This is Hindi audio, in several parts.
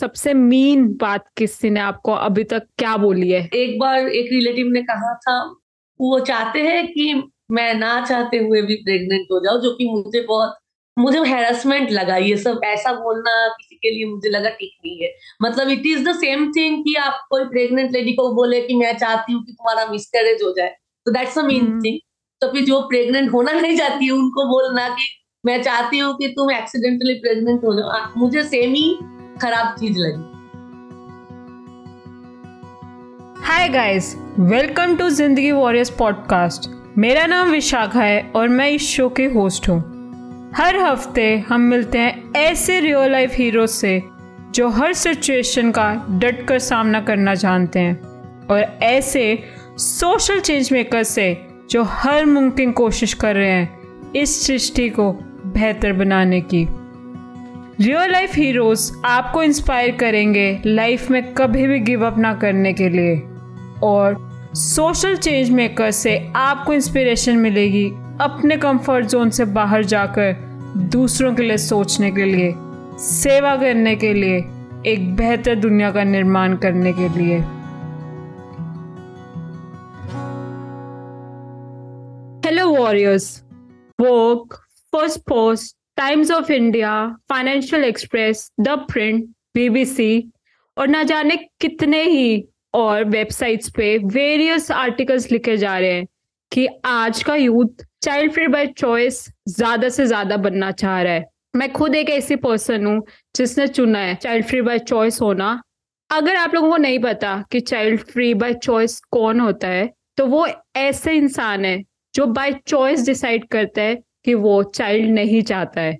सबसे मीन बात किसी ने आपको अभी तक क्या बोली है? एक बार एक रिलेटिव ने कहा था वो चाहते हैं कि मैं ना चाहते हुए भी प्रेग्नेंट हो जाऊँ जो कि मुझे बहुत मुझे हैरेसमेंट लगा ये सब। ऐसा बोलना किसी के लिए मुझे लगा ठीक नहीं है। मतलब it is the same thing कि आप कोई प्रेग्नेंट लेडी को बोले कि मैं चाहती हूँ कि तुम्हारा मिसकैरेज हो जाए। तो दैट्स अ मेन थिंग तो फिर जो प्रेग्नेंट होना नहीं चाहती है उनको बोलना कि मैं चाहती हूँ कि तुम एक्सीडेंटली प्रेग्नेंट हो जाओ। मुझे सेम ही खराब चीज़ लगी। Hi guys welcome to Zindagi warriors podcast मेरा नाम विशाखा है और मैं इस शो के होस्ट हूँ। हर हफ़्ते हम मिलते हैं ऐसे रियल लाइफ हीरो से, जो हर सिचुएशन का डट कर सामना करना जानते हैं। और ऐसे सोशल चेंज मेकर से, जो हर मुमकिन कोशिश कर रहे हैं इस सृष्टि को बेहतर बनाने की। रियल लाइफ हीरोज आपको इंस्पायर करेंगे लाइफ में कभी भी गिव अप ना करने के लिए। और सोशल चेंज मेकर से आपको इंस्पिरेशन मिलेगी अपने कंफर्ट जोन से बाहर जाकर दूसरों के लिए सोचने के लिए, सेवा करने के लिए, एक बेहतर दुनिया का निर्माण करने के लिए। Hello warriors work Firstpost Times of India Financial Express the Print BBC और ना जाने कितने ही और वेबसाइट्स पे वेरियस आर्टिकल्स लिखे जा रहे हैं कि आज का youth child free by choice ज़्यादा से ज़्यादा बनना चाह रहा है। मैं खुद एक ऐसी पर्सन हूँ जिसने चुना है चाइल्ड फ्री बाय चॉइस होना। अगर आप लोगों को नहीं पता कि चाइल्ड फ्री बाय चॉइस कौन होता है तो वो ऐसे इंसान है जो बाय चॉइस डिसाइड करता है कि वो चाइल्ड नहीं चाहता है।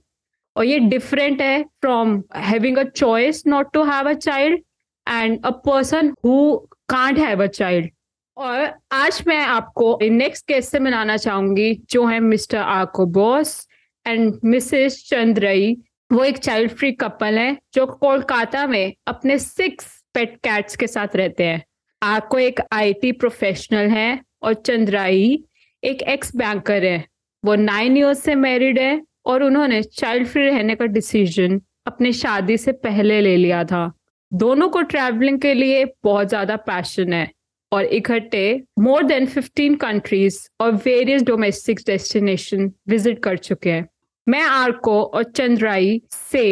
और ये डिफरेंट है from having a choice not to have a child and a person who can't have a child और आज मैं आपको नेक्स्ट केस से मिलाना चाहूँगी, जो है मिस्टर आको बॉस एंड मिसेस चंद्रई वो एक चाइल्ड फ्री कपल है, जो कोलकाता में अपने सिक्स पेट कैट्स के साथ रहते हैं। आको एक आईटी प्रोफेशनल है और चंद्राई एक एक्स बैंकर है। वो नाइन ईयर्स से मैरिड है और उन्होंने चाइल्ड फ्री रहने का डिसीज़न अपने शादी से पहले ले लिया था। दोनों को ट्रैवलिंग के लिए बहुत ज़्यादा पैशन है और इकट्ठे मोर देन 15 कंट्रीज़ और वेरियस डोमेस्टिक डेस्टिनेशन विज़िट कर चुके हैं। मैं आर्को और चंद्राई से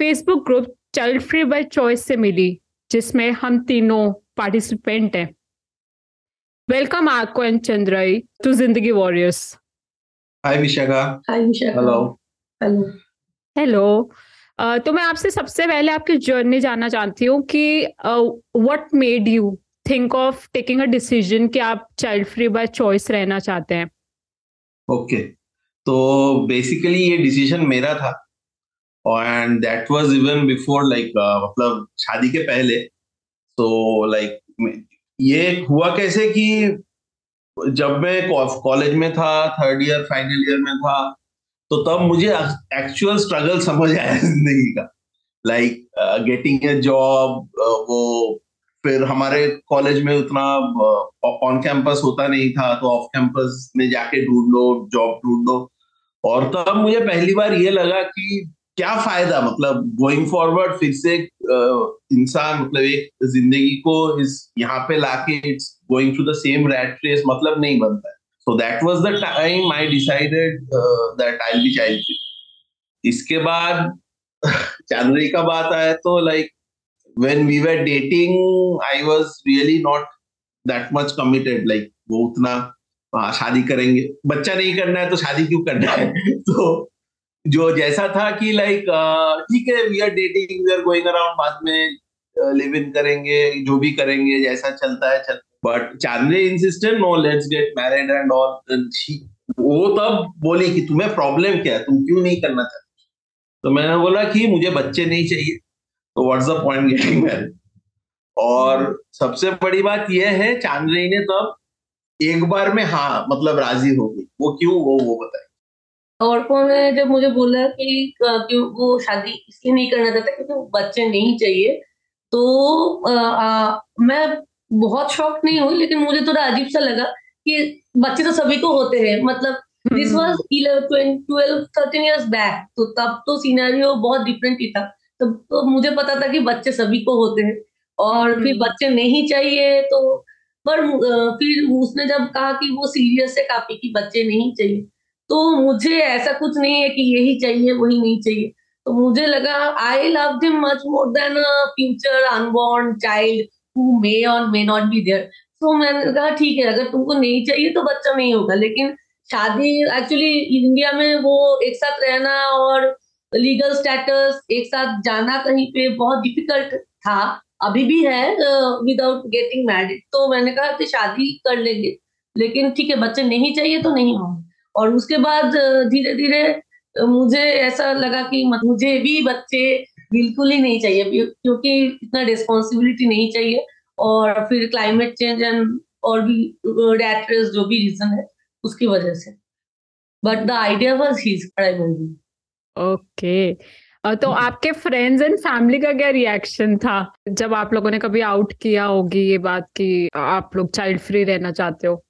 Facebook group child free by choice से मिली, जिसमें हम तीनों पार्टिसिपेंट हैं। Welcome Arko and Chandrayee to Zindagi warriors hi Vishakha hi Vishakha hello hello hello तो मैं आपसे सबसे पहले आपकी जर्नी जानना चाहती हूँ कि what made you think of taking a decision कि आप चाइल्ड फ्री बाय चॉइस रहना चाहते हैं? Okay okay. तो बेसिकली ये डिसीज़न मेरा था. And that was even before like मतलब शादी के पहले. तो लाइक like, ये हुआ कैसे कि जब मैं कॉलेज में था थर्ड ईयर फाइनल ईयर में था तो तब मुझे एक्चुअल स्ट्रगल समझ आया ज़िंदगी का। लाइक गेटिंग ए जॉब वो फिर हमारे कॉलेज में उतना ऑन uh, कैंपस होता नहीं था तो ऑफ़ कैंपस में जाके ढूंढ लो जॉब ढूंढ। लो और तब मुझे पहली बार ये लगा कि क्या फ़ायदा मतलब गोइंग फॉरवर्ड फिर से इंसान मतलब एक ज़िंदगी को इस यहाँ पे लाके it's going to the same rat race मतलब नहीं बनता है so that was the time I decided that I be child इसके बाद चांदरी का बात आया तो like when we were dating, i was really not that much committed. Like, वो उतना हाँ शादी करेंगे। बच्चा नहीं करना है तो शादी क्यों करना है? तो जो जैसा था कि लाइक ठीक है we are dating we are going around बाद में लिव इन करेंगे, जो भी करेंगे, जैसा चलता है, चल but Chandni insistent no let's get married and all वो तब बोली कि तुम्हें प्रॉब्लम क्या है? तुम क्यों नहीं करना चाहते? तो मैंने बोला कि मुझे बच्चे नहीं चाहिए. तो what's the point getting married और सबसे बड़ी बात यह है चांदनी ने तब एक बार में हाँ मतलब राज़ी हो गई। वो क्यों वो वो बताए औरतों ने जब मुझे बोला कि क्यों वो शादी इसलिए नहीं करना चाहता क्योंकि बच्चे नहीं चाहिए? तो आ, आ, मैं बहुत शौक नहीं हुई लेकिन मुझे थोड़ा अजीब सा लगा कि बच्चे तो सभी को होते हैं। मतलब this was twelve thirteen years back तो तब तो सीनारियो बहुत डिफरेंट ही था। तब तो मुझे पता था कि बच्चे सभी को होते हैं और फिर हम्म। बच्चे नहीं चाहिए तो पर फिर उसने जब कहा कि वो सीरियस है काफ़ी कि बच्चे नहीं चाहिए तो मुझे ऐसा कुछ नहीं है कि यही चाहिए वही नहीं चाहिए। तो मुझे लगा I love him much more than future unborn child who may और मे नॉट बी देयर तो मैंने कहा, ठीक है, अगर तुमको नहीं चाहिए तो बच्चा नहीं होगा. लेकिन शादी एक्चुअली इंडिया में वो एक साथ रहना और लीगल स्टेटस एक साथ जाना कहीं पे बहुत डिफ़िकल्ट था। अभी भी है विदाउट गेटिंग मैरिड तो मैंने कहा कि शादी कर लेंगे। लेकिन ठीक है, बच्चे नहीं चाहिए तो नहीं होंगे। और उसके बाद धीरे धीरे मुझे ऐसा लगा कि मुझे भी बच्चे बिल्कुल ही नहीं चाहिए क्योंकि इतना रिस्पॉन्सिबिलिटी नहीं चाहिए और फिर क्लाइमेट चेंज एंड और भी डेट रेस जो भी रीजन है उसकी वजह से। But the idea was his okay तो आपके फ्रेंड्स एंड फैमिली का क्या रिएक्शन था? जब आप लोगों ने कभी आउट किया होगी ये बात कि आप लोग चाइल्ड फ्री रहना चाहते हो?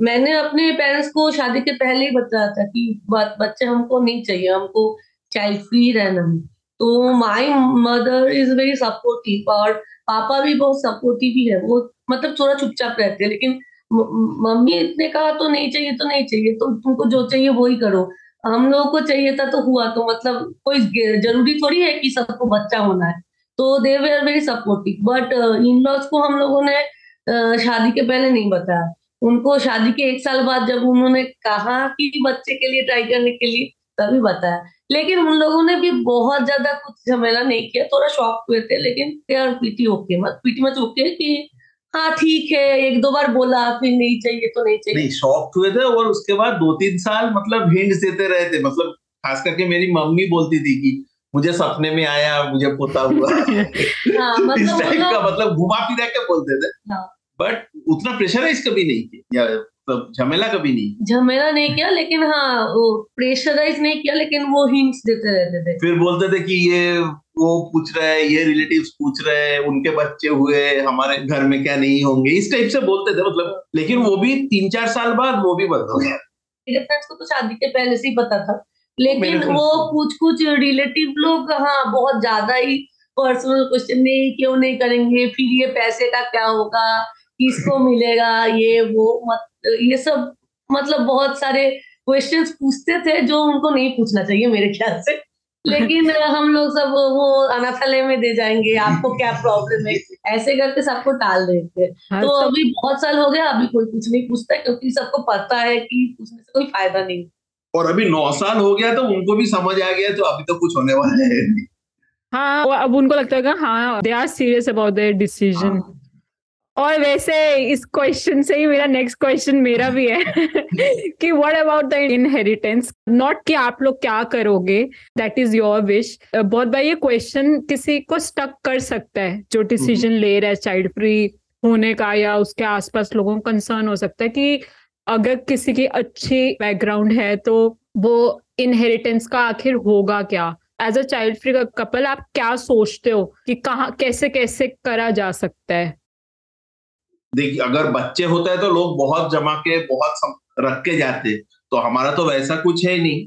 मैंने अपने पेरेंट्स को शादी के पहले ही बताया था कि बच्चे हमको नहीं चाहिए हमको चाइल्ड फ्री रहना है। तो my mother is very supportive और पापा भी बहुत सपोर्टिव ही है। वो मतलब थोड़ा चुपचाप रहते हैं, लेकिन मम्मी ने कहा तो नहीं चाहिए तो नहीं चाहिए तो तुमको जो चाहिए वो ही करो। हम लोगों को चाहिए था तो हुआ तो मतलब कोई ज़रूरी थोड़ी है कि सबको बच्चा होना है। तो they were very supportive but in laws को हम लोगों ने शादी के पहले नहीं बताया। उनको शादी के एक साल बाद जब उन्होंने कहा कि बच्चे के लिए ट्राई करने के लिए, तभी बताया। लेकिन उन लोगों ने भी बहुत ज़्यादा कुछ झमेला नहीं किया थोड़ा शॉक हुए थे लेकिन they are pretty okay pretty much okay कि हाँ ठीक है एक दो बार बोला फिर नहीं चाहिए तो नहीं चाहिए। नहीं शॉक हुए थे और उसके बाद दो तीन साल मतलब हिंट्स देते रहे थे। मतलब खास करके मेरी मम्मी बोलती थी कि मुझे सपने में आया मुझे पोता हुआ। हाँ इस मतलब वो टाइप का मतलब घुमा फिरा के बोलते थे। हाँ। बट उतना प्रेशराइज कभी नहीं किया मतलब झमेला कभी नहीं। झमेला नहीं किया लेकिन हाँ वो प्रेशराइज नहीं किया लेकिन वो हिंट्स देते रहते थे। फिर बोलते थे कि ये वो पूछ रहे हैं ये रिलेटिव्स पूछ रहे हैं उनके बच्चे हुए हमारे घर में क्या नहीं होंगे। इस टाइप से बोलते थे मतलब लेकिन वो भी तीन चार साल बाद वो भी बंद हो गया। मेरे फ्रेंड्स को तो शादी के पहले से ही पता था लेकिन वो कुछ कुछ रिलेटिव लोग हाँ बहुत ज़्यादा ही पर्सनल क्वेश्चन नहीं क्यों नहीं करेंगे फिर ये पैसे का क्या होगा किसको मिलेगा ये वो मत ये सब मतलब बहुत सारे क्वेश्चंस पूछते थे जो उनको नहीं पूछना चाहिए मेरे ख्याल से। लेकिन हम लोग सब वो अनाथालय में दे जाएँगे आपको क्या प्रॉब्लम है? ऐसे करके सबको टाल देते। हाँ, तो अभी बहुत साल हो गया अभी कोई कुछ नहीं पूछता क्योंकि सबको पता है कि पूछने से कोई फ़ायदा नहीं। और अभी नौ साल हो गया तो उनको भी समझ आ गया तो अभी तो कुछ होने वाला है। हाँ अब उनको लगता है हाँ they are serious about their decision हाँ। और वैसे इस क्वेश्चन से ही मेरा नेक्स्ट क्वेश्चन मेरा भी है कि what about the inheritance not कि आप लोग क्या करोगे? दैट इज़ योर विश बहुत बार ये क्वेश्चन किसी को स्टक कर सकता है जो डिसीज़न ले रहा है चाइल्ड फ्री होने का या उसके आसपास लोगों को कंसर्न हो सकता है कि अगर किसी की अच्छी बैकग्राउंड है तो वो इनहेरिटेंस का आखिर होगा क्या? As a child free couple आप क्या सोचते हो कि कहाँ कैसे कैसे करा जा सकता है? देखिए, अगर बच्चे होते हैं तो लोग बहुत जमा के, बहुत रख के जाते तो हमारा तो वैसा कुछ है नहीं।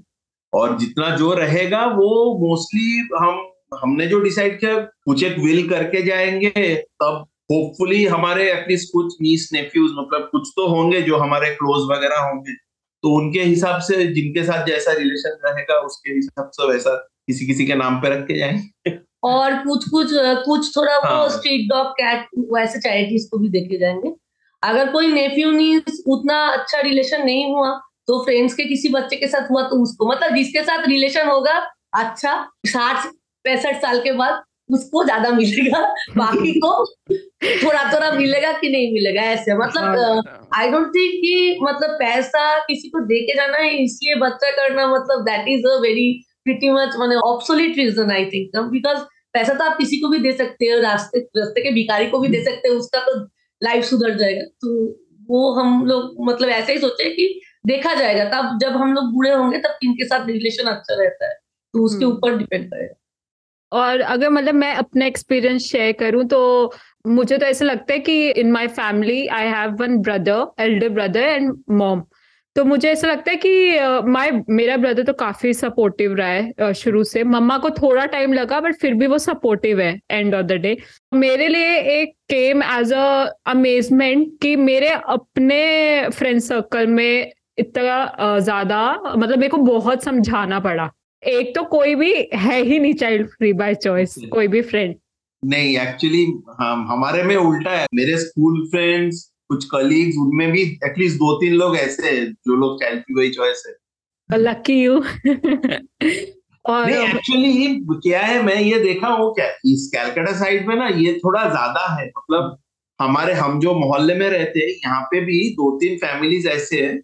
और जितना जो रहेगा, वो मोस्टली हम, हमने जो डिसाइड किया, कुछ एक विल करके जाएँगे, तब होपफुली हमारे एटलीस्ट कुछ नीस नेफ्यूज मतलब कुछ तो होंगे जो हमारे क्लोज वगैरह होंगे। तो उनके हिसाब से, जिनके साथ जैसा रिलेशन रहेगा, उसके हिसाब से वैसा किसी किसी के नाम पे रख के जाएँगे। और कुछ कुछ कुछ थोड़ा हाँ। वो। स्ट्रीट डॉग कैट वैसे चैरिटीज को भी देखे जाएँगे अगर कोई नेफ्यू नहीं उतना अच्छा रिलेशन नहीं हुआ तो फ्रेंड्स के किसी बच्चे के साथ हुआ तो उसको मतलब जिसके साथ रिलेशन होगा अच्छा साठ पैंसठ साल के बाद उसको ज़्यादा मिलेगा बाकी को थोड़ा थोड़ा मिलेगा कि नहीं मिलेगा ऐसे मतलब आई डोंट थिंक कि मतलब पैसा किसी को दे के जाना है इसलिए बच्चा करना मतलब that is a very pretty much माने obsolete reason I think because पैसा तो आप किसी को भी दे सकते हो रास्ते रास्ते के भिखारी को भी दे सकते हो उसका तो लाइफ सुधर जाएगा। तो वो हम लोग मतलब ऐसे ही सोचे कि देखा जाएगा तब जब हम लोग बूढ़े होंगे तब किनके साथ रिलेशन अच्छा रहता है? तो उसके हम्म। ऊपर डिपेंड करेगा। और अगर मतलब मैं अपना एक्सपीरियंस शेयर करूँ तो मुझे तो ऐसा लगता है कि in my family I have one brother elder brother and mom तो मुझे ऐसा लगता है कि माय मेरा ब्रदर तो काफ़ी सपोर्टिव रहा है शुरू से। मम्मा को थोड़ा टाइम लगा बट फिर भी वो सपोर्टिव है एंड ऑफ़ द डे मेरे लिए एक केम एज अ अमेजमेंट कि मेरे अपने फ्रेंड सर्कल में इतना ज़्यादा मतलब मेरे को बहुत समझाना पड़ा। एक तो कोई भी है ही नहीं चाइल्ड फ्री बाय चॉइस कोई भी फ्रेंड नहीं एक्चुअली हम हमारे में उल्टा है। मेरे स्कूल फ्रेंड्स कुछ कलीग्स उनमें भी एटलीस्ट दो तीन लोग ऐसे हैं जो लोग चाइल्ड बाय चॉइस है। लकी यू और एक्चुअली क्या है मैं ये देखा हूँ क्या इस कैलकाटा साइड में ना ये थोड़ा ज़्यादा है मतलब हमारे हम जो मोहल्ले में रहते हैं यहाँ पे भी दो तीन फैमिलीज़ ऐसे हैं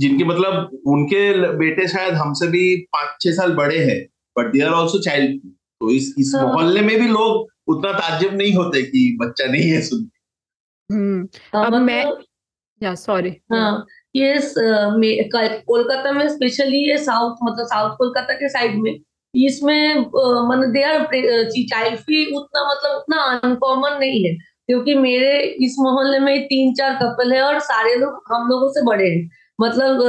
जिनके मतलब उनके बेटे शायद हमसे भी पाँच छह साल बड़े हैं but they are also child तो इस इस हाँ। मोहल्ले में भी लोग उतना ताज्जुब नहीं होते कि बच्चा नहीं है सुन हाँ, अब मैं या सॉरी हाँ ये। कोलकाता में स्पेशली ये साउथ मतलब साउथ कोलकाता के साइड में इसमें मतलब दे आर चाइल्ड फ्री उतना मतलब उतना अनकॉमन नहीं है क्योंकि मेरे इस मोहल्ले में तीन चार कपल है और सारे लोग हम लोगों से बड़े हैं। मतलब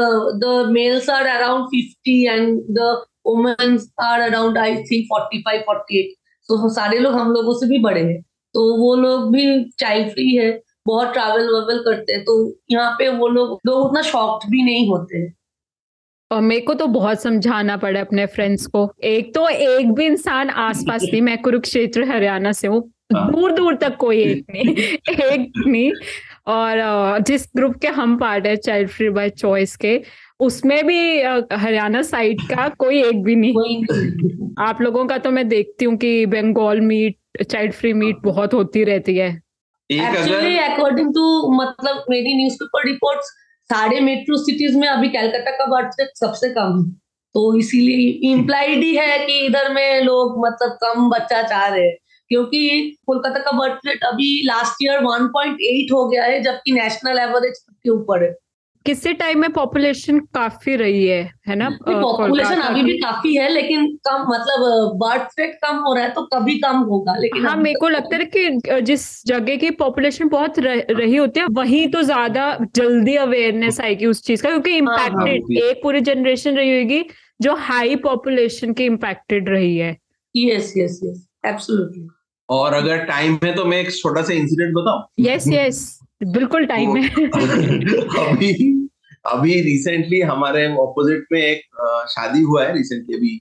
the males are around fifty and the womens are around I think forty five forty eight so सारे लोग हम लोगों से भी बड़े हैं। तो वो लोग भी चाइल्ड फ्री है। बहुत ट्रैवल ववेल करते हैं तो यहाँ पे वो लोग लोग उतना शॉक्ड भी नहीं होते। और मेरे को तो बहुत समझाना पड़ा अपने फ्रेंड्स को। एक तो एक भी इंसान आसपास नहीं मैं कुरुक्षेत्र हरियाणा से हूँ। हाँ। दूर दूर तक कोई एक नहीं एक नहीं। और जिस ग्रुप के हम पार्ट है चाइल्ड फ्री बाय चॉइस के उसमें भी हरियाणा साइड का कोई एक भी नहीं। आप लोगों का तो मैं देखती हूँ कि Bengal meet child free meet बहुत होती रहती है। एक्चुअली अकॉर्डिंग टू मतलब मेरी न्यूज़पेपर रिपोर्ट्स सारे मेट्रो सिटीज़ में अभी कैलकाटा का बर्थ रेट सबसे कम है। तो इसीलिए इम्प्लाइड ही है कि इधर में लोग मतलब कम बच्चा चाह रहे हैं। क्योंकि कोलकाता का बर्थ रेट अभी लास्ट ईयर 1.8 हो गया है जबकि नेशनल एवरेज के ऊपर है। किसी टाइम में पॉपुलेशन काफ़ी रही है है ना? पॉपुलेशन अभी भी काफ़ी है लेकिन कम मतलब बर्थ रेट कम हो रहा है तो कभी कम होगा लेकिन हाँ मेरे को लगता है कि जिस जगह की पॉपुलेशन बहुत रह, रही होती है वहीं तो ज़्यादा जल्दी अवेयरनेस आएगी उस चीज़ का क्योंकि इम्पैक्टेड हाँ, हाँ, एक पूरी जनरेशन रही होगी जो हाई पॉपुलेशन की इम्पैक्टेड रही है। यस यस यस एब्सोल्युटली और अगर टाइम है तो मैं एक छोटा सा इंसिडेंट बताऊँ? यस यस बिल्कुल टाइम है। अभी अभी रिसेंटली हमारे ऑपोजिट में एक शादी हुआ है रिसेंटली अभी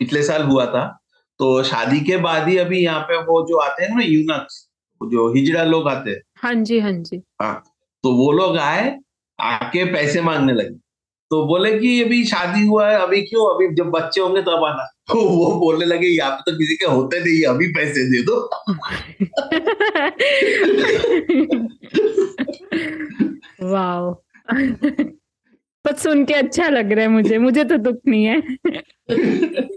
पिछले साल हुआ था। तो शादी के बाद ही अभी यहाँ पे वो जो आते हैं ना यूनक्स जो हिजड़ा लोग आते हैं। हाँ जी हाँ जी। हाँ तो वो लोग आए आके पैसे मांगने लगे। तो बोले कि अभी शादी हुआ है अभी क्यों? अभी जब बच्चे होंगे तब आना। तो वो बोलने लगे यहाँ पे तो किसी के होते नहीं अभी पैसे दे दो। वाओ। पर सुन के अच्छा लग रहा है मुझे मुझे तो दुख नहीं है।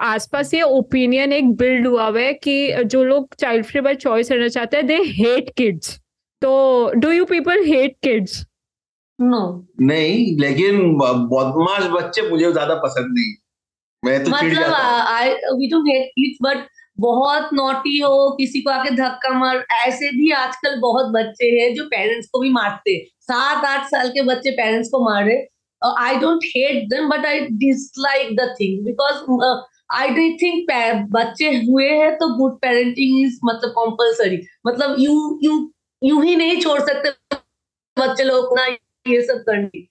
आसपास ये ओपिनियन एक बिल्ड हुआ हुआ है कि जो लोग चाइल्ड फ्री बाय चॉइस रहना चाहते हैं दे हेट किड्स तो do you people hate kids no नहीं लेकिन बदमाश बच्चे मुझे ज़्यादा पसंद नहीं। मैं तो मतलब I we don't hate kids but बहुत नोटी हो किसी को आके धक्का मार ऐसे भी आजकल बहुत बच्चे हैं जो पेरेंट्स को भी मारते सात आठ साल के बच्चे पेरेंट्स को मारे I don't hate them but I dislike the thing because I don't think बच्चे हुए हैं तो गुड पेरेंटिंग इज़ मतलब कॉम्पल्सरी मतलब यू यू यू ही नहीं छोड़ सकते बच्चे लोग ना। ये सब करनी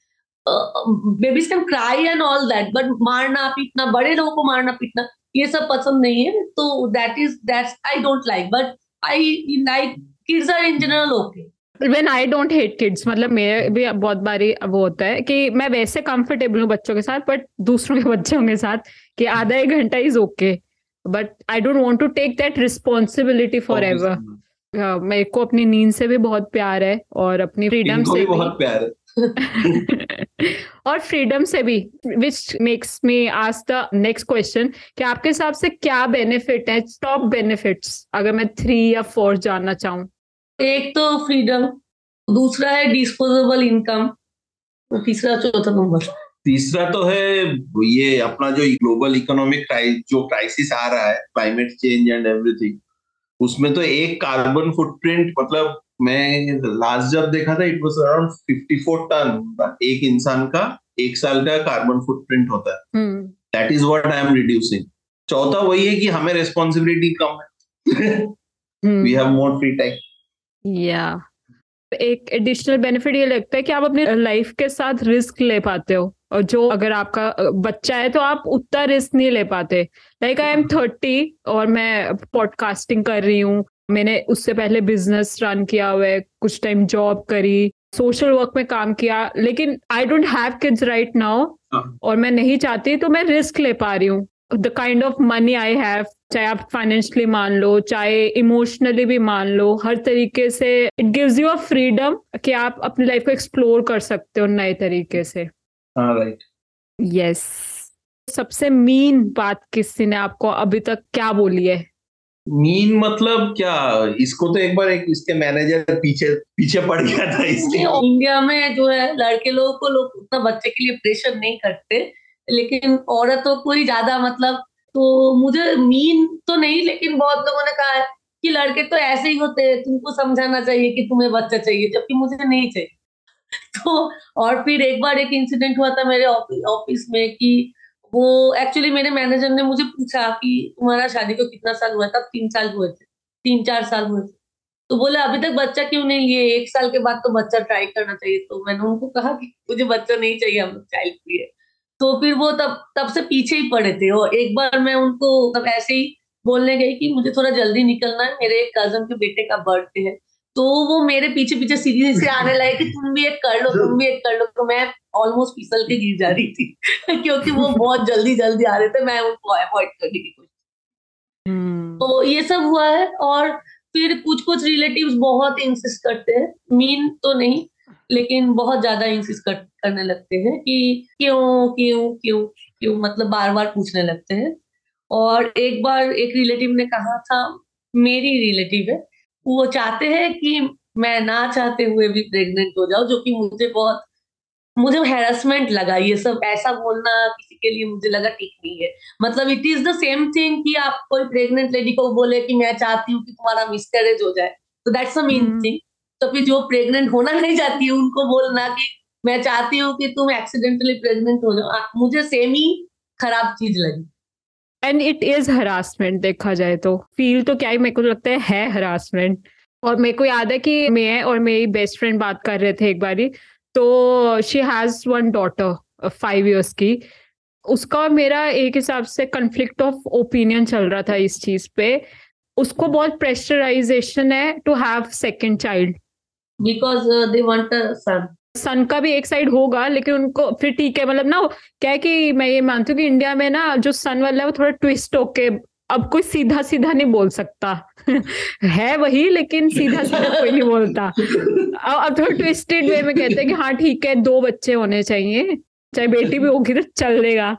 babies can cry and all that but मारना पीटना बड़े लोगों को मारना पीटना ये सब पसंद नहीं है तो that is that's I don't like but I like kids are in general okay when I don't hate kids मतलब मेरे भी बहुत बारी वो होता है कि मैं वैसे कंफर्टेबल हूँ बच्चों के साथ बट दूसरों के बच्चों के साथ कि आधा एक घंटा is okay but I don't want to take that responsibility forever मेरे को अपनी नींद से भी बहुत प्यार है और अपनी फ्रीडम से भी। बहुत प्यार है। और फ्रीडम से भी विच मेक्स मी आज द नेक्स्ट क्वेश्चन कि आपके हिसाब से क्या बेनिफिट है टॉप बेनिफिट्स अगर मैं थ्री या फोर जानना चाहूँ? एक तो फ्रीडम दूसरा है डिस्पोजेबल इनकम तीसरा चौथा नंबर तीसरा तो है ये अपना जो ग्लोबल इकोनॉमिक जो क्राइसिस आ रहा है क्लाइमेट चेंज एंड एवरीथिंग उसमें तो एक कार्बन फुटप्रिंट मतलब मैं लास्ट जब देखा था इट वाज अराउंड 54 टन एक इंसान का एक साल का कार्बन फुटप्रिंट होता है। That is what I am reducing चौथा वही है कि हमें रिस्पॉन्सिबिलिटी कम है। We have more free time या एक एडिशनल बेनिफिट ये लगता है कि आप अपने लाइफ के साथ रिस्क ले पाते हो। और जो अगर आपका बच्चा है तो आप उतना रिस्क नहीं ले पाते। लाइक आई एम थर्टी और मैं पॉडकास्टिंग कर रही हूँ। मैंने उससे पहले बिज़नेस रन किया हुआ है कुछ टाइम जॉब करी सोशल वर्क में काम किया लेकिन I don't have kids right now और मैं नहीं चाहती तो मैं रिस्क ले पा रही हूँ। The kind of money I have चाहे आप फाइनेंशियली मान लो चाहे इमोशनली भी मान लो हर तरीके से it gives you a freedom कि आप अपनी लाइफ को एक्सप्लोर कर सकते हो नए तरीके से। राइट यस सबसे मीन बात किसी ने आपको अभी तक क्या बोली है? मीन मतलब क्या? इसको तो एक बार एक इसके मैनेजर पीछे पीछे पड़ गया था इसलिए इंडिया में जो है लड़के लोगों को लोग उतना बच्चे के लिए प्रेशर नहीं करते लेकिन औरतों को ही ज़्यादा मतलब तो मुझे मीन तो नहीं लेकिन बहुत लोगों ने कहा है कि लड़के तो ऐसे ही होते हैं तुमको समझाना चाहिए कि तुम्हें बच्चा चाहिए जबकि मुझे नहीं चाहिए। तो और फिर एक बार एक इंसिडेंट हुआ था मेरे ऑफ़िस में कि वो एक्चुअली मेरे मैनेजर ने मुझे पूछा कि तुम्हारा शादी को कितना साल हुआ था तीन साल हुए थे। तीन, चार साल हुए थे। तो बोले, अभी तक बच्चा क्यों नहीं लिए? एक साल के बाद तो बच्चा ट्राई करना चाहिए। तो मैंने उनको कहा कि मुझे बच्चा नहीं चाहिए, हम चाइल्ड फ्री है तो फिर वो तब तब से पीछे ही पड़े थे। और एक बार मैं उनको तब ऐसे ही बोलने गई कि मुझे थोड़ा जल्दी निकलना है। मेरे एक कज़न के बेटे का बर्थडे है। तो वो मेरे पीछे पीछे सीधी से आने लगे कि तुम भी एक कर लो तुम भी एक कर लो। तो मैं ऑलमोस्ट फिसल के गिर जा रही थी क्योंकि वो बहुत जल्दी जल्दी आ रहे थे मैं उनको अवॉइड करने की कोशिश hmm. तो ये सब हुआ है और फिर कुछ कुछ रिलेटिव्स बहुत इंसिस्ट करते हैं। मीन तो नहीं लेकिन बहुत ज़्यादा इंसिस्ट कर, करने लगते हैं कि क्यों क्यों क्यों क्यों मतलब बार बार पूछने लगते हैं। और एक बार एक रिलेटिव ने कहा था मेरी रिलेटिव है वो चाहते हैं कि मैं ना चाहते हुए भी प्रेग्नेंट हो जाऊँ जो कि मुझे बहुत मुझे हैरेसमेंट लगा ये सब। ऐसा बोलना किसी के लिए मुझे लगा ठीक नहीं है। मतलब it is the same thing कि आप कोई प्रेग्नेंट लेडी को बोले कि मैं चाहती हूँ कि तुम्हारा मिसकैरेज हो जाए। तो दैट्स अ मेन थिंग तो फिर जो प्रेग्नेंट होना नहीं चाहती है उनको बोलना कि मैं चाहती हूँ कि तुम एक्सीडेंटली प्रेग्नेंट हो जाओ। मुझे सेम ही खराब चीज़ लगी। एंड इट इज़ हरासमेंट देखा जाए तो। फील तो क्या ही मेरे को लगता है है हरासमेंट और मेरे को याद है कि मैं और मेरी बेस्ट फ्रेंड बात कर रहे थे एक बारी तो she has one daughter five years की। उसका मेरा एक हिसाब से कंफ्लिक्ट ऑफ़ ओपिनियन चल रहा था इस चीज़ पे। उसको बहुत प्रेशराइजेशन है to have second child because they a son son का भी एक साइड होगा, लेकिन उनको फिर ठीक है मतलब ना क्या है कि मैं ये मानती हूँ कि इंडिया में ना जो सन वाला है वो थोड़ा ट्विस्ट होके, अब कोई सीधा सीधा नहीं बोल सकता। है वही, लेकिन सीधा सीधा कोई नहीं बोलता। अब अब थोड़ा ट्विस्टेड वे में कहते हैं कि हाँ ठीक है, दो बच्चे होने चाहिए, चाहे बेटी भी होगी तो चल देगा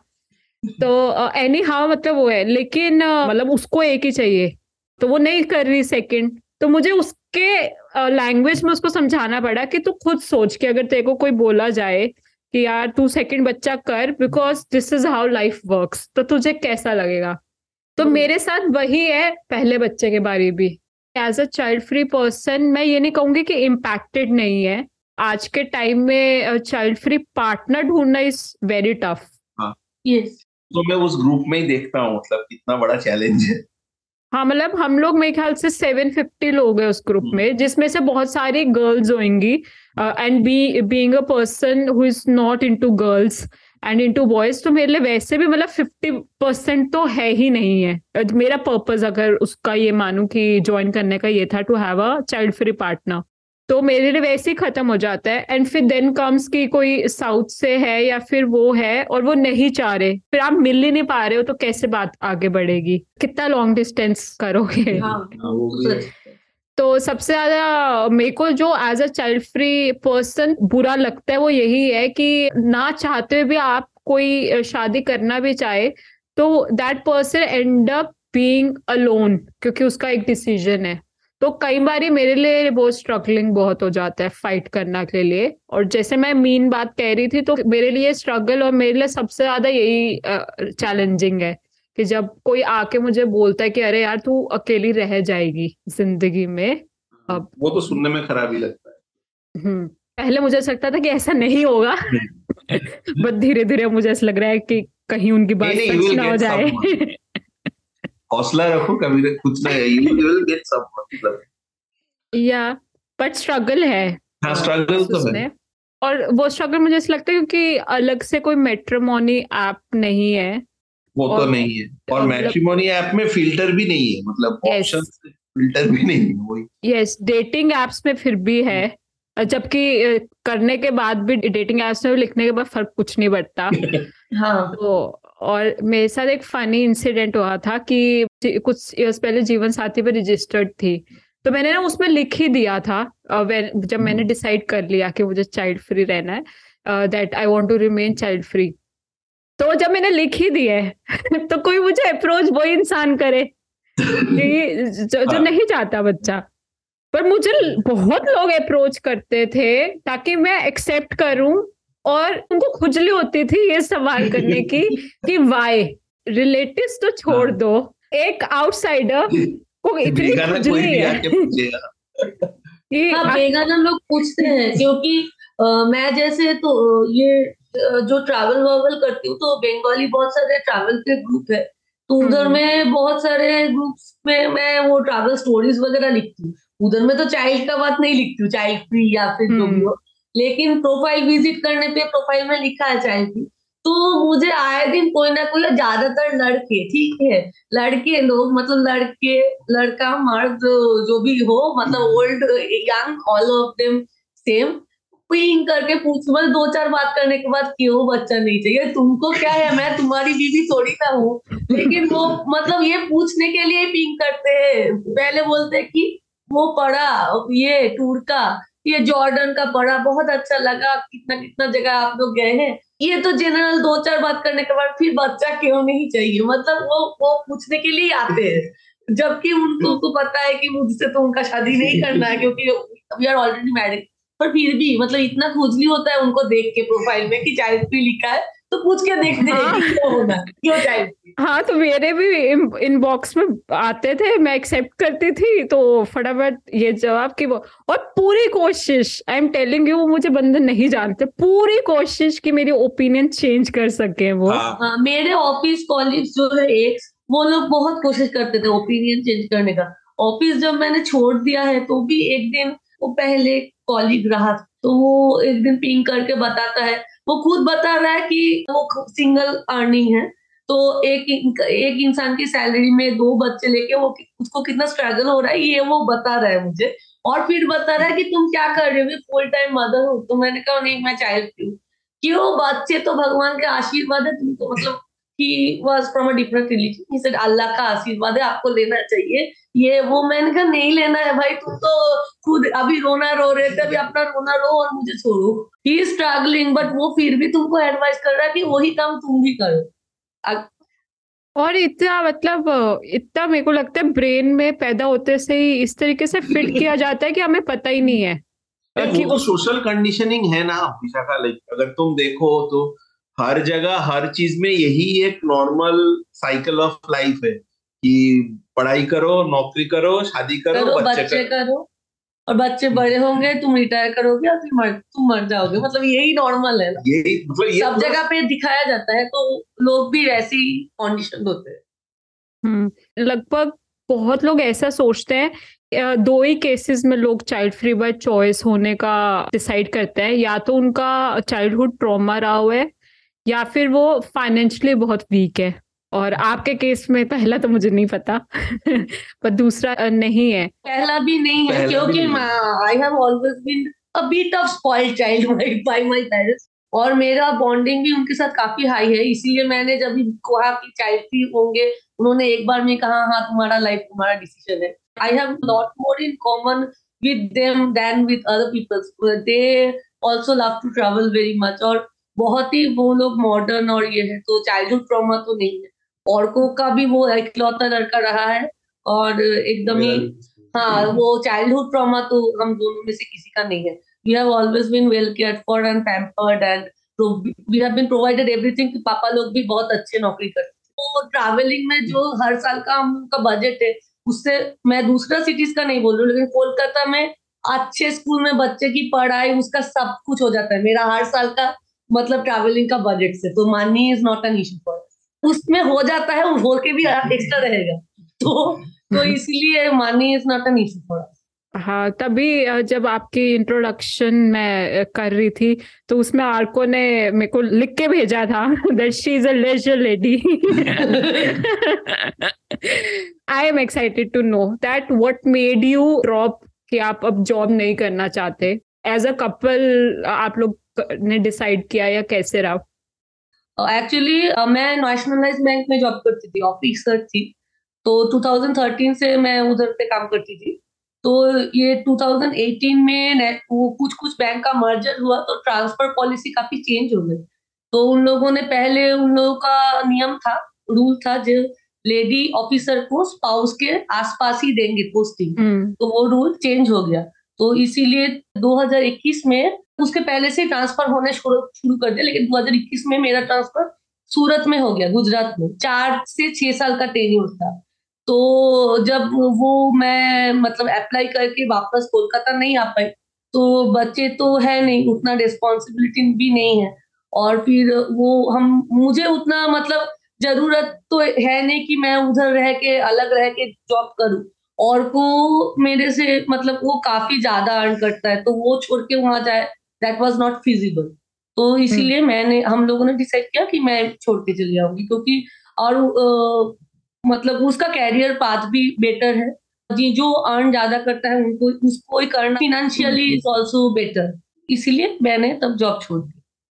तो एनी हाँ मतलब वो है, लेकिन मतलब उसको एक ही चाहिए। तो वो नहीं कर रही सेकंड तो मुझे उसके लैंग्वेज में उसको समझाना पड़ा कि तू खुद सोच के अगर तेरे को कोई बोला जाए कि यार तू सेकंड बच्चा कर because this is how life works तो तुझे कैसा लगेगा? तो हम्म। मेरे साथ वही है पहले बच्चे के बारे भी। As a child free person मैं ये नहीं कहूँगी कि इम्पैक्टेड नहीं है। आज के टाइम में चाइल्ड फ्री पार्टनर ढूंढना इज़ वेरी टफ यस तो मैं उस ग्रुप में ही देखता हूँ मतलब कितना बड़ा चैलेंज है। हाँ मतलब हम लोग मेरे ख्याल से सेवन फिफ्टी लोग हैं उस ग्रुप हम्म। में जिसमें से बहुत सारी गर्ल्स होंगी and be being a person who is not into girls and into boys तो मेरे लिए वैसे भी मतलब फिफ्टी परसेंट तो है ही नहीं है मेरा पर्पज अगर उसका ये मानू कि ज्वाइन करने का ये था to have a child free partner तो मेरे लिए वैसे ही खत्म हो जाता है। एंड फिर देन कम्स की कोई साउथ से है या फिर वो है और वो नहीं चाह रहे। फिर आप मिल ही नहीं पा रहे हो तो कैसे बात आगे बढ़ेगी? कितना लॉन्ग डिस्टेंस करोगे? हाँ, हाँ तो सबसे ज़्यादा मेरे को जो as a child free person बुरा लगता है वो यही है कि ना चाहते हुए भी आप कोई शादी करना भी चाहे तो that person end up being alone क्योंकि उसका एक डिसीज़न है। तो कई बार मेरे लिए बहुत स्ट्रगलिंग बहुत हो जाता है फाइट करने के लिए। और जैसे मैं मीन बात कह रही थी तो मेरे लिए स्ट्रगल और मेरे लिए सबसे ज़्यादा यही चैलेंजिंग है कि जब कोई आके मुझे बोलता है कि अरे यार तू अकेली रह जाएगी ज़िंदगी में अब वो तो सुनने में खराब ही लगता है। हम्म पहले मुझे लगता था कि ऐसा नहीं होगा। बट धीरे धीरे मुझे ऐसा लग रहा है कि कहीं उनकी बात सच ना हो जाए. हौसला रखो कभी तक कुछ ना यू विल गेट समवन या बट स्ट्रगल है। हाँ स्ट्रगल तो है। और वो स्ट्रगल मुझे ऐसा लगता है क्योंकि अलग से कोई मेट्रोमोनी ऐप नहीं है। वो तो नहीं है। और मतलब- मैट्रिमोनी ऐप में फ़िल्टर भी नहीं है। मतलब ऑप्शन फ़िल्टर भी नहीं है वही। यस डेटिंग एप्स में फिर भी है। जबकि करने के बाद भी डेटिंग एप्स में भी लिखने के बाद फ़र्क कुछ नहीं पड़ता। हाँ। तो और मेरे साथ एक फनी इंसिडेंट हुआ था कि कुछ इयर्स पहले जीवन साथी पर रजिस्टर्ड थी तो मैंने ना उसमें लिख ही दिया था जब मैंने हम्म। डिसाइड कर लिया कि मुझे चाइल्ड फ्री रहना है that I want to remain child free तो जब मैंने लिख ही दिया है तो कोई मुझे अप्रोच वही इंसान करे जो, जो हाँ। नहीं चाहता बच्चा पर मुझे बहुत लोग अप्रोच करते थे ताकि मैं एक्सेप्ट करूँ और उनको खुजली होती थी ये सवाल करने की कि वाई रिलेटिव्स तो छोड़ हाँ। दो। एक आउटसाइडर को इतनी खुजली है आके पूछेगा कि हाँ बेगाना लोग पूछते हैं क्योंकि अ, मैं जैसे तो ये जो ट्रैवल वावल करती हूँ तो बंगाली बहुत सारे ट्रैवल के ग्रुप है। तो उधर हम्म। में बहुत सारे ग्रुप्स में मैं वो ट्रैवल स्टोरीज वगैरह लिखती हूँ। उधर में तो चाइल्ड का बात नहीं लिखती हूँ चाइल्ड फ्री या फिर जो भी हम्म। हो। लेकिन प्रोफ़ाइल विज़िट करने पे प्रोफ़ाइल में लिखा है फ्री तो मुझे आए दिन कोई ना कोई ज़्यादातर लड़के, ठीक है? लड़के लोग मतलब लड़के, लड़का, मर्द, जो भी हो मतलब old young all of them same ping करके पूछ बस दो चार बात करने के बाद, क्यों बच्चा नहीं चाहिए? तुमको क्या है? मैं तुम्हारी बीवी थोड़ी ना हूँ। लेकिन वो मतलब ये पूछने के लिए पिंग करते हैं। पहले बोलते हैं कि, वो पढ़ा, ये टूर का ये जॉर्डन का पढ़ा, बहुत अच्छा लगा, कितना कितना जगह आप लोग गए हैं। ये तो जनरल दो चार बात करने के बाद फिर बच्चा क्यों नहीं चाहिए? मतलब वो वो पूछने के लिए आते हैं। जबकि उनको को पता है कि मुझसे तो उनका शादी नहीं करना है, क्योंकि वी आर ऑलरेडी मैरिड पर फिर भी मतलब इतना खुजली होता है उनको देख के प्रोफ़ाइल में कि चाइल्ड फ्री लिखा है। तो पूछ के देखते हैं। क्यों होना क्यों चाइल्ड हाँ तो मेरे भी इनबॉक्स में आते थे मैं एक्सेप्ट करती थी तो फटाफट ये जवाब कि वो और पूरी कोशिश आई एम टेलिंग यू वो मुझे बंदे नहीं जानते पूरी कोशिश कि मेरी ओपिनियन चेंज कर सके वो। हाँ। हाँ मेरे ऑफ़िस कॉलेज जो है एक वो लोग बहुत कोशिश करते थे ओपिनियन चेंज करने का। ऑफ़िस जब मैंने छोड़ दिया है तो भी एक दिन वो पहले कॉलीग रहा तो वो एक दिन पिंग करके बताता है वो खुद बता रहा है कि वो सिंगल अर्निंग है तो एक एक इंसान की सैलरी में दो बच्चे लेके वो उसको कितना स्ट्रगल हो रहा है, ये वो बता रहा है मुझे। और फिर बता रहा है कि तुम क्या कर रहे हो फुल टाइम मदर हो। तो मैंने कहा, नहीं, मैं चाइल्ड फ्री हूँ। क्यों बच्चे तो भगवान का आशीर्वाद है तुमको मतलब he was from a different religion Allah का आशीर्वाद है, आपको लेना चाहिए। ये वो मैंने कहा नहीं लेना है भाई तुम तो खुद अभी रोना रो रहे थे अभी अपना रोना रो और मुझे छोड़ो। ही स्ट्रगलिंग बट वो फिर भी तुमको एडवाइस कर रहा है कि वही काम तुम भी करो। और इतना मतलब इतना मेरे को लगता है ब्रेन में पैदा होते से ही इस तरीके से फिट किया जाता है कि हमें पता ही नहीं है। कि वो सोशल कंडीशनिंग है ना विशाखा लाइक अगर तुम देखो तो हर जगह हर चीज़ में यही एक नॉर्मल साइकिल ऑफ़ लाइफ है कि पढ़ाई करो नौकरी करो शादी करो, करो बच्चे, बच्चे करो। करो। और बच्चे बड़े होंगे तुम रिटायर करोगे और फिर मर तुम मर जाओगे। मतलब यही नॉर्मल है। यही मतलब ये सब जगह पे दिखाया जाता है तो लोग भी वैसे ही कंडीशन होते हैं। हम्म लगभग बहुत लोग ऐसा सोचते हैं दो ही केसेस में लोग चाइल्ड फ्री बाय चॉइस होने का डिसाइड करते हैं। या तो उनका चाइल्डहुड ट्रॉमा रहा हुआ है या फिर वो फाइनेंशियली बहुत वीक है। और आपके केस में पहला तो मुझे नहीं पता पर दूसरा नहीं है। पहला भी नहीं है क्योंकि I have always been a bit of spoiled child by my parents और मेरा बॉन्डिंग भी उनके साथ काफ़ी हाई है इसीलिए मैंने जब भी कहा कि चाइल्ड फ्री होंगे उन्होंने एक बार में कहा हाँ तुम्हारा लाइफ तुम्हारा डिसीज़न है. I have lot more in common with them than with other peoples they also love to travel very much और बहुत ही वो लोग मॉडर्न और ये है तो चाइल्डहुड ट्रॉमा तो नहीं है। औरकों का भी वो इकलौता लड़का रहा है और एकदम ही हाँ वो चाइल्डहुड ट्रॉमा तो हम दोनों में से किसी का नहीं है। We have always been well cared for and pampered and we have been provided everything कि पापा लोग भी बहुत अच्छे नौकरी करते हैं तो ट्रैवलिंग में जो हर साल का हम का बजट है उससे मैं दूसरा सिटीज़ का नहीं बोल रही हूँ लेकिन कोलकाता में अच्छे स्कूल में बच्चे की पढ़ाई उसका सब कुछ हो जाता है। मेरा हर साल का मतलब ट्रैवलिंग का बजट से। तो money is not an issue for उसमें हो जाता है वो के भी एक्स्ट्रा रहेगा। तो तो इसलिए money is not an issue for हाँ तभी जब आपकी इंट्रोडक्शन मैं कर रही थी तो उसमें आर्को ने मेरे को लिख के भेजा था that she is a leisure lady I am excited to know that what made you drop कि आप अब जॉब नहीं करना चाहते। एज अ कपल आप लोग ने डिसाइड किया या कैसे रहा? एक्चुअली uh, मैं नेशनलाइज बैंक में जॉब करती थी ऑफिसर थी। तो 2013 से मैं उधर पे काम करती थी। तो ये 2018 में वो कुछ कुछ बैंक का मर्जर हुआ तो ट्रांसफ़र पॉलिसी काफ़ी चेंज हो गई। तो उन लोगों ने पहले उन लोगों का नियम था रूल था जो लेडी ऑफिसर को स्पाउस के आसपास ही देंगे पोस्टिंग हम्म। तो वो रूल चेंज हो गया। तो इसीलिए 2021 में उसके पहले से ट्रांसफ़र होने शुरू कर दिया, लेकिन 2021 में मेरा ट्रांसफ़र सूरत में हो गया, गुजरात में। चार से छह साल का टेन्यूर था। तो जब वो मैं मतलब अप्लाई करके वापस कोलकाता नहीं आ पाई तो बच्चे तो है नहीं, उतना रिस्पॉन्सिबिलिटी भी नहीं है। और फिर वो हम, मुझे उतना मतलब ज़रूरत तो है नहीं कि मैं उधर रह के, अलग रह के जॉब करूँ। और को मेरे से मतलब वो काफ़ी ज़्यादा अर्न करता है तो वो छोड़ के वहाँ जाए दैट वाज नॉट फिजिबल तो इसीलिए हम्म। मैंने हम लोगों ने डिसाइड किया कि मैं छोड़ के चली जाऊँगी क्योंकि और आ, मतलब उसका कैरियर पाथ भी बेटर है। जी जो अर्न ज़्यादा करता है उनको उसको ही करना फिनेंशियली इज़ ऑल्सो बेटर इसीलिए मैंने तब जॉब छोड़ दी।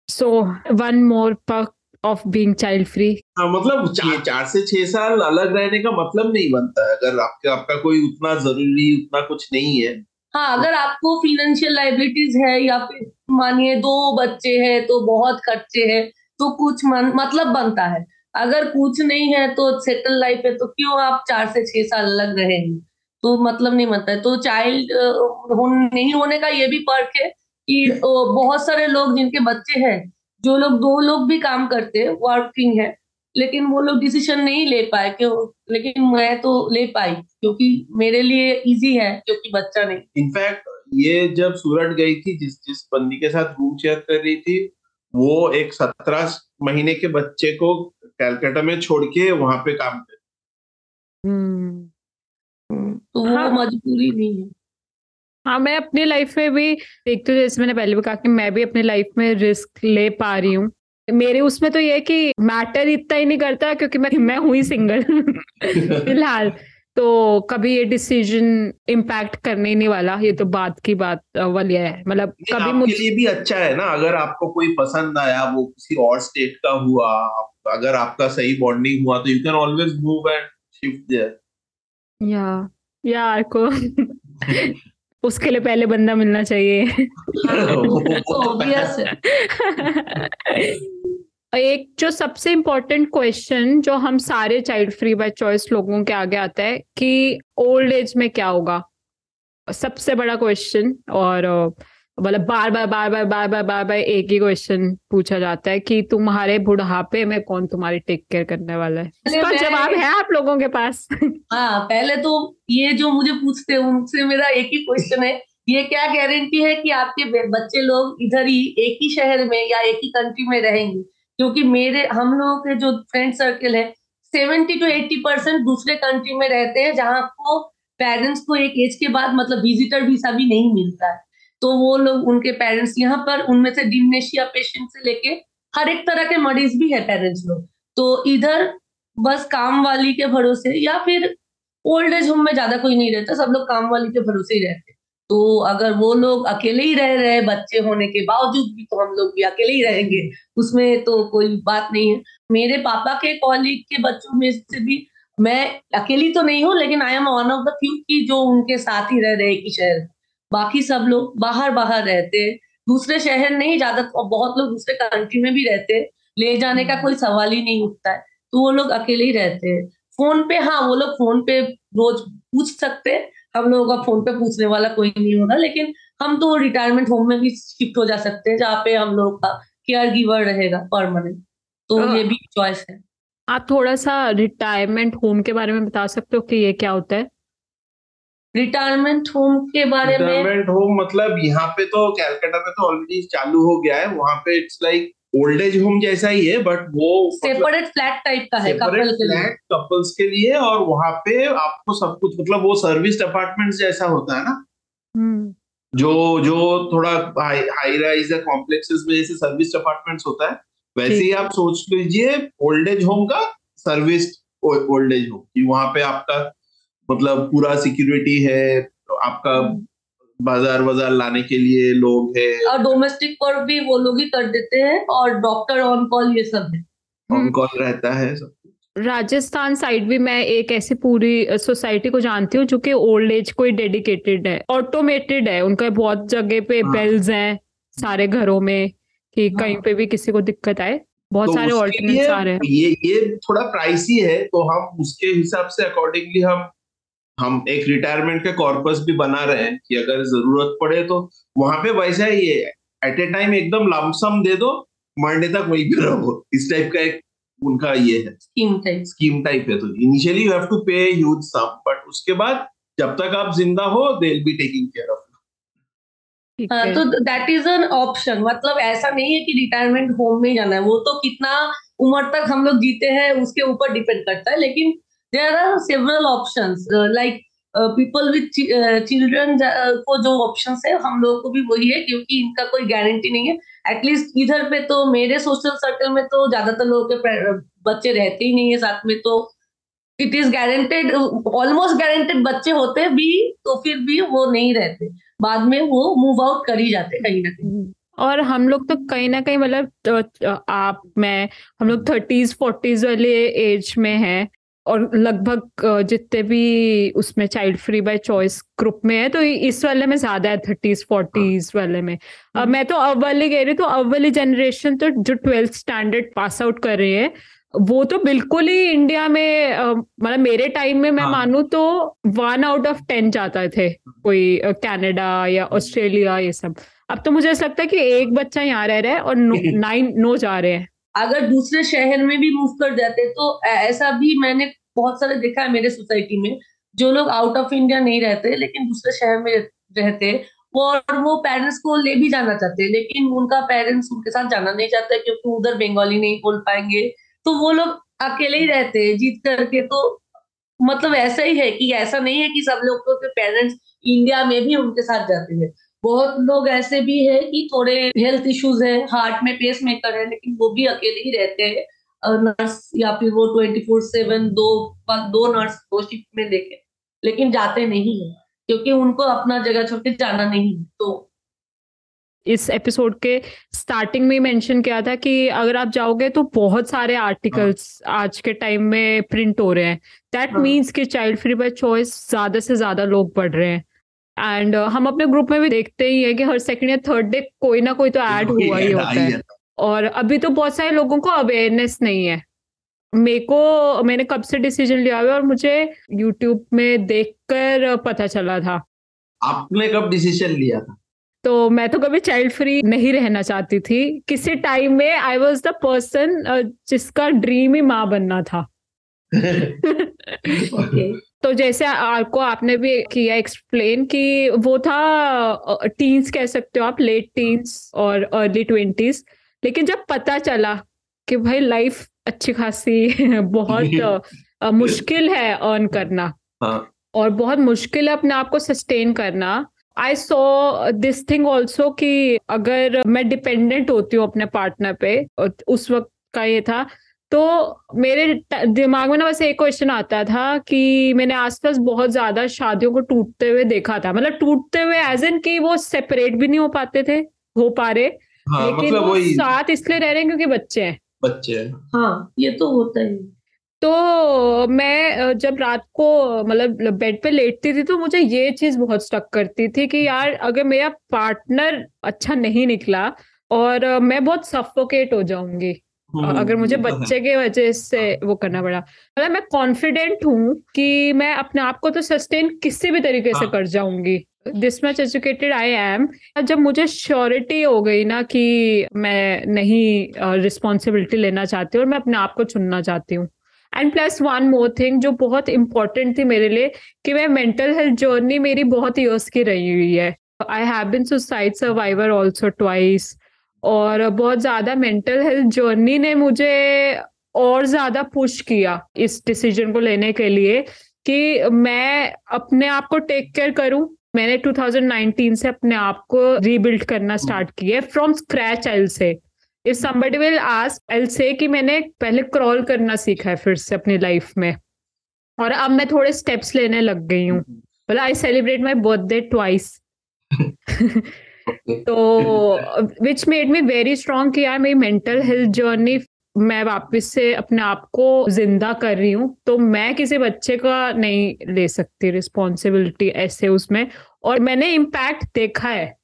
सो वन मोर पक ऑफ़ बीइंग चाइल्ड फ्री मतलब चार, चार से छह साल अलग रहने का मतलब नहीं बनता है। अगर आपका आपका कोई उतना ज़रूरी उतना कुछ नहीं है। हाँ अगर आपको फिनेंशियल लाइबिलिटीज है या फिर मानिए दो बच्चे हैं तो बहुत खर्चे हैं तो कुछ मन, मतलब बनता है। अगर कुछ नहीं है तो सेटल लाइफ है तो क्यों आप चार से छह साल अलग रहेंगे तो मतलब नहीं बनता है। तो चाइल्ड नहीं होने का ये भी पर्क है कि बहुत सारे लोग जिनके बच्चे हैं जो लोग दो लोग भी काम करते हैं वर्किंग है लेकिन वो लोग डिसीज़न नहीं ले पाए क्यों लेकिन मैं तो ले पाई क्योंकि मेरे लिए इजी है क्योंकि बच्चा नहीं इनफैक्ट ये जब सूरत गई थी जिस जिस बंदी के साथ रूम शेयर कर रही थी वो एक सत्रह महीने के बच्चे को कैलकाटा में छोड़ के वहाँ पे काम कर हम्म। तो वो हाँ। मजबूरी नहीं है हाँ मैं अपनी लाइफ में भी देखती हूँ जैसे मैंने पहले भी कहा कि मैं भी अपनी लाइफ में रिस्क ले पा रही हूँ। मेरे उसमें तो ये है कि मैटर इतना ही नहीं करता क्योंकि मैं मैं हुई सिंगल फ़िलहाल। तो कभी ये डिसीज़न इम्पैक्ट करने नहीं वाला ये तो बात की बात वाली है। मतलब कभी मुझे लिए भी अच्छा है ना अगर आपको कोई पसंद आया वो किसी और स्टेट का हुआ अगर आपका सही बॉन्डिंग हुआ तो you can always move and shift there या या को उसके लिए पहले बंदा मिलना चाहिए। एक जो सबसे इम्पोर्टेंट क्वेश्चन जो हम सारे चाइल्ड फ्री बाय चॉइस लोगों के आगे आता है कि ओल्ड एज में क्या होगा? सबसे बड़ा क्वेश्चन और मतलब बार बार बार बार बार बार बार बार एक ही क्वेश्चन पूछा जाता है कि तुम्हारे बुढ़ापे में कौन तुम्हारी टेक केयर करने वाला है? इसका जवाब है आप लोगों के पास। हाँ पहले तो ये जो मुझे पूछते हैं उनसे मेरा एक ही क्वेश्चन है। ये क्या गारंटी है कि आपके बच्चे लोग इधर ही एक ही शहर में या एक ही कंट्री में रहेंगे? क्योंकि मेरे हम लोगों के जो फ्रेंड सर्कल है सेवेंटी टू एट्टी परसेंट दूसरे कंट्री में रहते हैं जहाँ को पेरेंट्स को एक एज के बाद मतलब विजिटर वीसा भी नहीं मिलता है। तो वो लोग, उनके पेरेंट्स यहाँ पर, उनमें से डिमनेशिया पेशेंट से लेके हर एक तरह के मरीज़ भी है पेरेंट्स लोग। तो इधर बस काम वाली के भरोसे या फिर ओल्ड एज होम में ज़्यादा कोई नहीं रहता, सब लोग काम वाली के भरोसे ही रहते। तो अगर वो लोग अकेले ही रह रहे बच्चे होने के बावजूद भी तो हम लोग भी अकेले ही रहेंगे। उसमें तो कोई बात नहीं है। मेरे पापा के कॉलीग के बच्चों में से भी मैं अकेली तो नहीं हूँ, लेकिन I am one of the few की जो उनके साथ ही रह रहे ही शहर बाकी सब लोग बाहर बाहर रहते दूसरे शहर नहीं ज़्यादा तो बहुत लोग दूसरे कंट्री में भी रहते ले जाने का कोई सवाल ही नहीं उठता है। तो वो लोग अकेले ही रहते हैं। फ़ोन पे हाँ वो लोग फ़ोन पे रोज पूछ सकते हम लोगों का फ़ोन पे पूछने वाला कोई नहीं होगा लेकिन हम तो रिटायरमेंट होम में भी शिफ्ट हो जा सकते हैं जहाँ पे हम लोग का केयर गिवर रहेगा परमानेंट तो आ, ये भी चॉइस है। आप थोड़ा सा रिटायरमेंट होम के बारे में बता सकते हो कि ये क्या होता है? रिटायरमेंट होम के बारे में? रिटायरमेंट होम मतलब यहाँ पे तो कैलकाटा में तो ऑलरेडी चालू हो गया है। वहाँ पे it's like old age home जैसा ही है बट वो सेपरेट फ्लैट टाइप का है कपल के लिए। फ्लैट कपल्स के लिए और वहाँ पे आपको सब कुछ मतलब वो सर्विस अपार्टमेंट जैसा होता है ना। हम्म, जो जो थोड़ा हाई हाई राइज या कॉम्प्लेक्सेस में जैसे सर्विस अपार्टमेंट्स होता है वैसे ही आप सोच लीजिए ओल्ड एज होम का सर्विस ओल्ड एज होम कि वहाँ पे आपका मतलब पूरा सिक्योरिटी है आपका हम्म। बाज़ार बाज़ार लाने के लिए लोग है और डोमेस्टिक वर्क भी वो लोग ही कर देते हैं और डॉक्टर ऑन कॉल ये सब है हम्म। ऑन कॉल रहता है सब राजस्थान साइड भी मैं एक ऐसी पूरी सोसाइटी को जानती हूँ जो कि ओल्ड एज को ही डेडिकेटेड है ऑटोमेटेड है उनका बहुत जगह पे हाँ। बेल्स हैं सारे घरों में कि हाँ। कहीं पे भी किसी को दिक्कत आए बहुत तो सारे उसके ऑल्टरनेट्स आ रहे हैं ये ये थोड़ा प्राइसी है तो हम उसके हिसाब से अकॉर्डिंगली हम हम एक रिटायरमेंट के कॉर्पस भी बना रहे हैं कि अगर ज़रूरत पड़े तो। वहाँ पे वैसा ही है एट ए टाइम एकदम लमसम दे दो मरने तक वहीं पे रहो। इस टाइप का एक उनका ये है। स्कीम टाइप स्कीम टाइप है तो। Initially you have to pay huge sum but उसके बाद जब तक आप ज़िंदा हो they will be taking care of तो दैट इज़ एन ऑप्शन मतलब ऐसा नहीं है कि रिटायरमेंट होम में जाना है। वो तो कितना उम्र तक हम लोग जीते हैं उसके ऊपर डिपेंड करता है लेकिन there are several option like people with children को जो ऑप्शन है हम लोग को भी वही है क्योंकि इनका कोई गारंटी नहीं है। एटलीस्ट इधर पे तो मेरे सोशल सर्कल में तो ज़्यादातर लोगों के बच्चे रहते ही नहीं है साथ में तो it is guaranteed almost guaranteed बच्चे होते भी तो फिर भी वो नहीं रहते। बाद में वो मूव आउट कर ही जाते कहीं ना कहीं। और हम लोग तो कहीं ना कहीं मतलब तो, आप मैं हम लोग थर्टीज फोर्टीज वाले एज में हैं और लगभग जितने भी उसमें child free by choice group में है तो इस वाले में ज़्यादा है थर्टीज फोर्टीज वाले में। अब हम्म। मैं तो अब वाली कह रही हूँ तो अब वाली जनरेशन तो जो ट्वेल्थ स्टैंडर्ड पास आउट कर रही है वो तो बिल्कुल ही इंडिया में मतलब मेरे टाइम में मैं हाँ। मानूं तो वन आउट ऑफ़ टेन जाता थे कोई कनाडा या ऑस्ट्रेलिया ये सब। अब तो मुझे ऐसा लगता है कि एक बच्चा यहाँ रह रहा है और नो- नाइन नो जा रहे हैं। अगर दूसरे शहर में भी मूव कर जाते तो ऐसा भी मैंने बहुत सारे देखा है मेरे सोसाइटी में, जो लोग आउट ऑफ़ इंडिया नहीं रहते, लेकिन दूसरे शहर में रहते, वो और वो पेरेंट्स को ले भी जाना चाहते हैं लेकिन उनका पेरेंट्स उनके साथ जाना नहीं चाहता, क्योंकि उधर बंगाली नहीं बोल पाएँगे। तो वो लोग अकेले ही रहते हैं जीत करके तो मतलब ऐसा ही है कि ऐसा नहीं है कि सब लोगों के पेरेंट्स इंडिया में भी उनके साथ जाते हैं। बहुत लोग ऐसे भी है कि थोड़े हेल्थ इश्यूज़ है हार्ट में पेस मेकर है लेकिन वो भी अकेले ही रहते हैं नर्स या फिर वो ट्वेंटी फोर सेवन दो दो नर्स दो शिफ्ट में देखे लेकिन जाते नहीं है क्योंकि उनको अपना जगह छोड़ के जाना नहीं है तो इस एपिसोड के स्टार्टिंग में मेंशन किया था कि अगर आप जाओगे तो बहुत सारे आर्टिकल्स हाँ. आज के टाइम में प्रिंट हो रहे हैं दैट हाँ। मीन्स कि चाइल्ड फ्री बाय चॉइस ज़्यादा से ज़्यादा लोग पढ़ रहे हैं एंड uh, हम अपने ग्रुप में भी देखते ही है कि हर सेकंड या थर्ड डे कोई ना कोई तो ऐड हुआ ही होता है। और अभी तो बहुत सारे लोगों को अवेयरनेस नहीं है। मेरे को मैंने कब से डिसीज़न लिया हुआ और मुझे यूट्यूब में देखकर पता चला था। आपने कब डिसीज़न लिया था? तो मैं तो कभी चाइल्ड फ्री नहीं रहना चाहती थी। किसी टाइम में आई वॉज़ द पर्सन जिसका ड्रीम ही माँ बनना था। ओके तो जैसे आपको आपने भी किया एक्सप्लेन कि वो था टीन्स कह सकते हो आप लेट टीन्स और अर्ली ट्वेंटीज लेकिन जब पता चला कि भाई लाइफ अच्छी खासी बहुत मुश्किल है अर्न करना हाँ। और बहुत मुश्किल है अपने आप को सस्टेन करना I saw this thing also कि अगर मैं डिपेंडेंट होती हूँ अपने पार्टनर पे उस वक्त का ये था तो मेरे दिमाग में ना बस एक क्वेश्चन आता था कि मैंने आसपास बहुत ज़्यादा शादियों को टूटते हुए देखा था। मतलब टूटते हुए एज इन कि वो सेपरेट भी नहीं हो पाते थे हो पा रहे। हाँ लेकिन मतलब वो साथ इसलिए रह रहे हैं क्योंकि बच्चे हैं। बच्चे हैं। हाँ ये तो होता ही। है। तो मैं जब रात को मतलब बेड पे लेटती थी तो मुझे ये चीज़ बहुत स्टक करती थी कि यार अगर मेरा पार्टनर अच्छा नहीं निकला और मैं बहुत सफोकेट हो जाऊँगी। अगर मुझे हम्म, तो है। बच्चे के वजह से वो करना पड़ा। मतलब मैं कॉन्फिडेंट हूँ कि मैं अपने आप को तो सस्टेन किसी भी तरीके से हाँ। कर जाऊँगी। This much educated I am जब मुझे श्योरिटी हो गई ना कि मैं नहीं रिस्पॉन्सिबिलिटी लेना चाहती हूँ और मैं अपने आप को चुनना चाहती हूँ। And plus one more thing जो बहुत इंपॉर्टेंट थी मेरे लिए कि मैं मेंटल हेल्थ जर्नी मेरी बहुत ईयर्स की रही हुई है। I have been suicide survivor also twice और बहुत ज़्यादा मेंटल हेल्थ जर्नी ने मुझे और ज़्यादा पुश किया इस डिसीज़न को लेने के लिए कि मैं अपने आप को टेक केयर करूँ। मैंने 2019 से अपने आप को रीबिल्ड करना स्टार्ट किया from scratch else if somebody will ask else कि मैंने पहले क्रॉल करना सीखा है फिर से अपनी लाइफ में। और अब मैं थोड़े स्टेप्स लेने लग गई हूँ। बोला I celebrate my birthday twice तो which made me very strong कि यार मेरी मेंटल हेल्थ जर्नी मैं वापस से अपने आप को ज़िंदा कर रही हूँ तो मैं किसी बच्चे का नहीं ले सकती रिस्पॉन्सिबिलिटी ऐसे उसमें। और मैंने इम्पैक्ट देखा है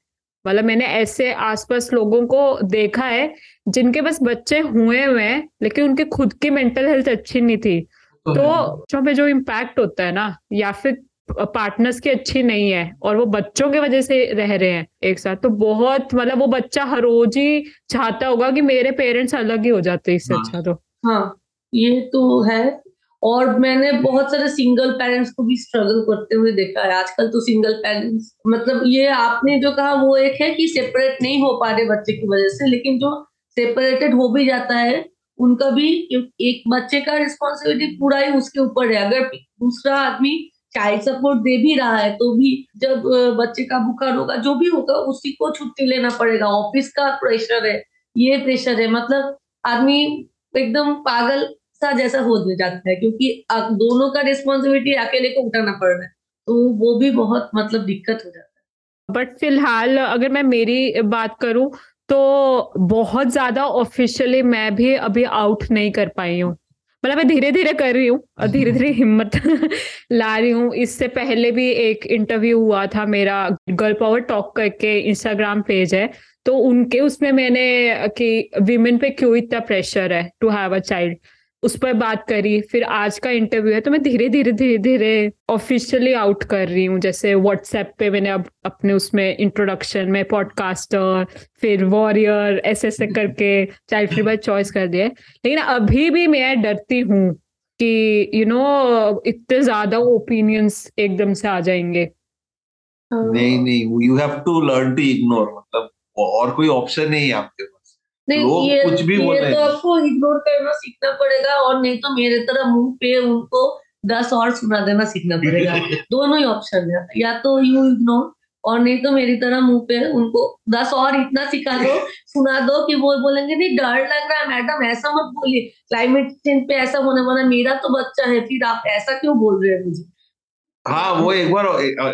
मतलब मैंने ऐसे आसपास लोगों को देखा है जिनके बस बच्चे हुए हुए हैं लेकिन उनके खुद की मेंटल हेल्थ अच्छी नहीं थी। तो, तो पे जो इम्पैक्ट होता है ना या फिर पार्टनर्स की अच्छी नहीं है और वो बच्चों की वजह से रह रहे हैं एक साथ। तो बहुत मतलब वो बच्चा हर रोज ही चाहता होगा कि मेरे पेरेंट्स अलग ही हो जाते इससे हाँ, अच्छा तो। हाँ ये तो है। और मैंने बहुत सारे सिंगल पेरेंट्स को भी स्ट्रगल करते हुए देखा है। आजकल तो सिंगल पेरेंट्स मतलब ये आपने जो कहा वो एक है कि सेपरेट नहीं हो पा रहे बच्चे की वजह से लेकिन जो सेपरेटेड हो भी जाता है उनका भी एक बच्चे का रिस्पॉन्सिबिलिटी पूरा ही उसके ऊपर है। अगर दूसरा आदमी चाइल्ड सपोर्ट दे भी रहा है तो भी जब बच्चे का बुखार होगा, जो भी होगा, उसी को छुट्टी लेना पड़ेगा। ऑफ़िस का प्रेशर है, ये प्रेशर है। मतलब आदमी एकदम पागल सा जैसा हो जाता है, क्योंकि दोनों का रिस्पॉन्सिबिलिटी अकेले को उठाना पड़ रहा है तो वो भी बहुत मतलब दिक्कत हो जाता है। बट फ़िलहाल, अगर मैं मेरी बात करूँ तो बहुत ज़्यादा ऑफिशियली मैं भी अभी आउट नहीं कर पाई हूँ। मतलब मैं धीरे धीरे कर रही हूँ और धीरे धीरे हिम्मत ला रही हूँ। इससे पहले भी एक इंटरव्यू हुआ था मेरा गर्ल पावर टॉक करके इंस्टाग्राम पेज है। तो उनके उसमें मैंने कि विमेन पे क्यों इतना प्रेशर है टू हैव अ चाइल्ड उस पर बात करी, फिर आज का इंटरव्यू है तो मैं धीरे धीरे धीरे धीरे ऑफिशियली आउट कर रही हूँ। जैसे व्हाट्सएप पे मैंने अब अपने उसमें इंट्रोडक्शन में पॉडकास्टर फिर वॉरियर ऐसे ऐसे करके चाइल्ड फ्री बाय चॉइस कर दिया लेकिन अभी भी मैं डरती हूँ कि यू नो इतने ज़्यादा ओपिनियंस एकदम से आ जाएँगे। नहीं नहीं you have to learn to ignore मतलब और कोई ऑप्शन नहीं है आपके पास। नहीं ये कुछ भी ये तो आपको इग्नोर करना सीखना पड़ेगा और नहीं तो मेरे तरह मुँह पे उनको दस और सुना देना सीखना पड़ेगा। दोनों ही ऑप्शन है। या तो यू इग्नोर और नहीं तो मेरी तरह मुँह पे उनको दस और इतना सिखा दो सुना दो कि वो बोलेंगे नहीं डर लग रहा है मैडम ऐसा मत बोलिए। क्लाइमेट चेंज पे ऐसा होने वाला मेरा तो बच्चा है फिर आप ऐसा क्यों बोल रहे हैं मुझे? हाँ वो एक बार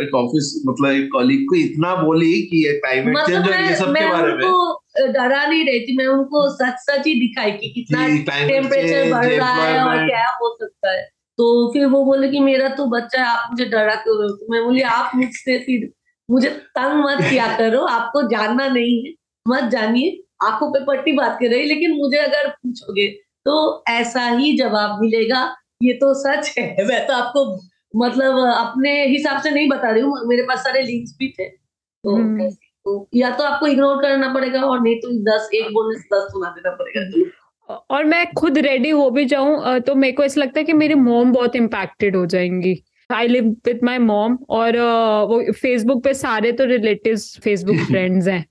एक ऑफ़िस मतलब एक कॉलीग को इतना बोली कि ये क्लाइमेट चेंज मतलब और ये सब के बारे में। डरा नहीं रही थी मैं उनको सच सच ही दिखाई कि कितना टेम्परेचर बढ़ रहा है और क्या हो सकता है। तो फिर वो बोले कि मेरा तो बच्चा है आप मुझे डरा क्यों रहे हो? तो मैं बोली आप मुझसे फिर मुझे तंग मत किया करो आपको जानना नहीं है मत जानिए आपको पे पट्टी बात कर रही लेकिन मुझे अगर पूछोगे तो ऐसा ही जवाब मिलेगा ये तो सच है मैं तो आपको मतलब अपने हिसाब से नहीं बता रही हूँ मेरे पास सारे लिंक्स भी थे। तो, हम्म। तो या तो आपको इग्नोर करना पड़ेगा और नहीं तो दस एक बोलने से दस सुना देना पड़ेगा। और मैं खुद रेडी हो भी जाऊँ तो मेरे को ऐसा लगता है कि मेरी मोम बहुत इम्पैक्टेड हो जाएँगी। आई लिव विद माई मोम और वो फेसबुक पे सारे तो रिलेटिव फेसबुक फ्रेंड्स हैं।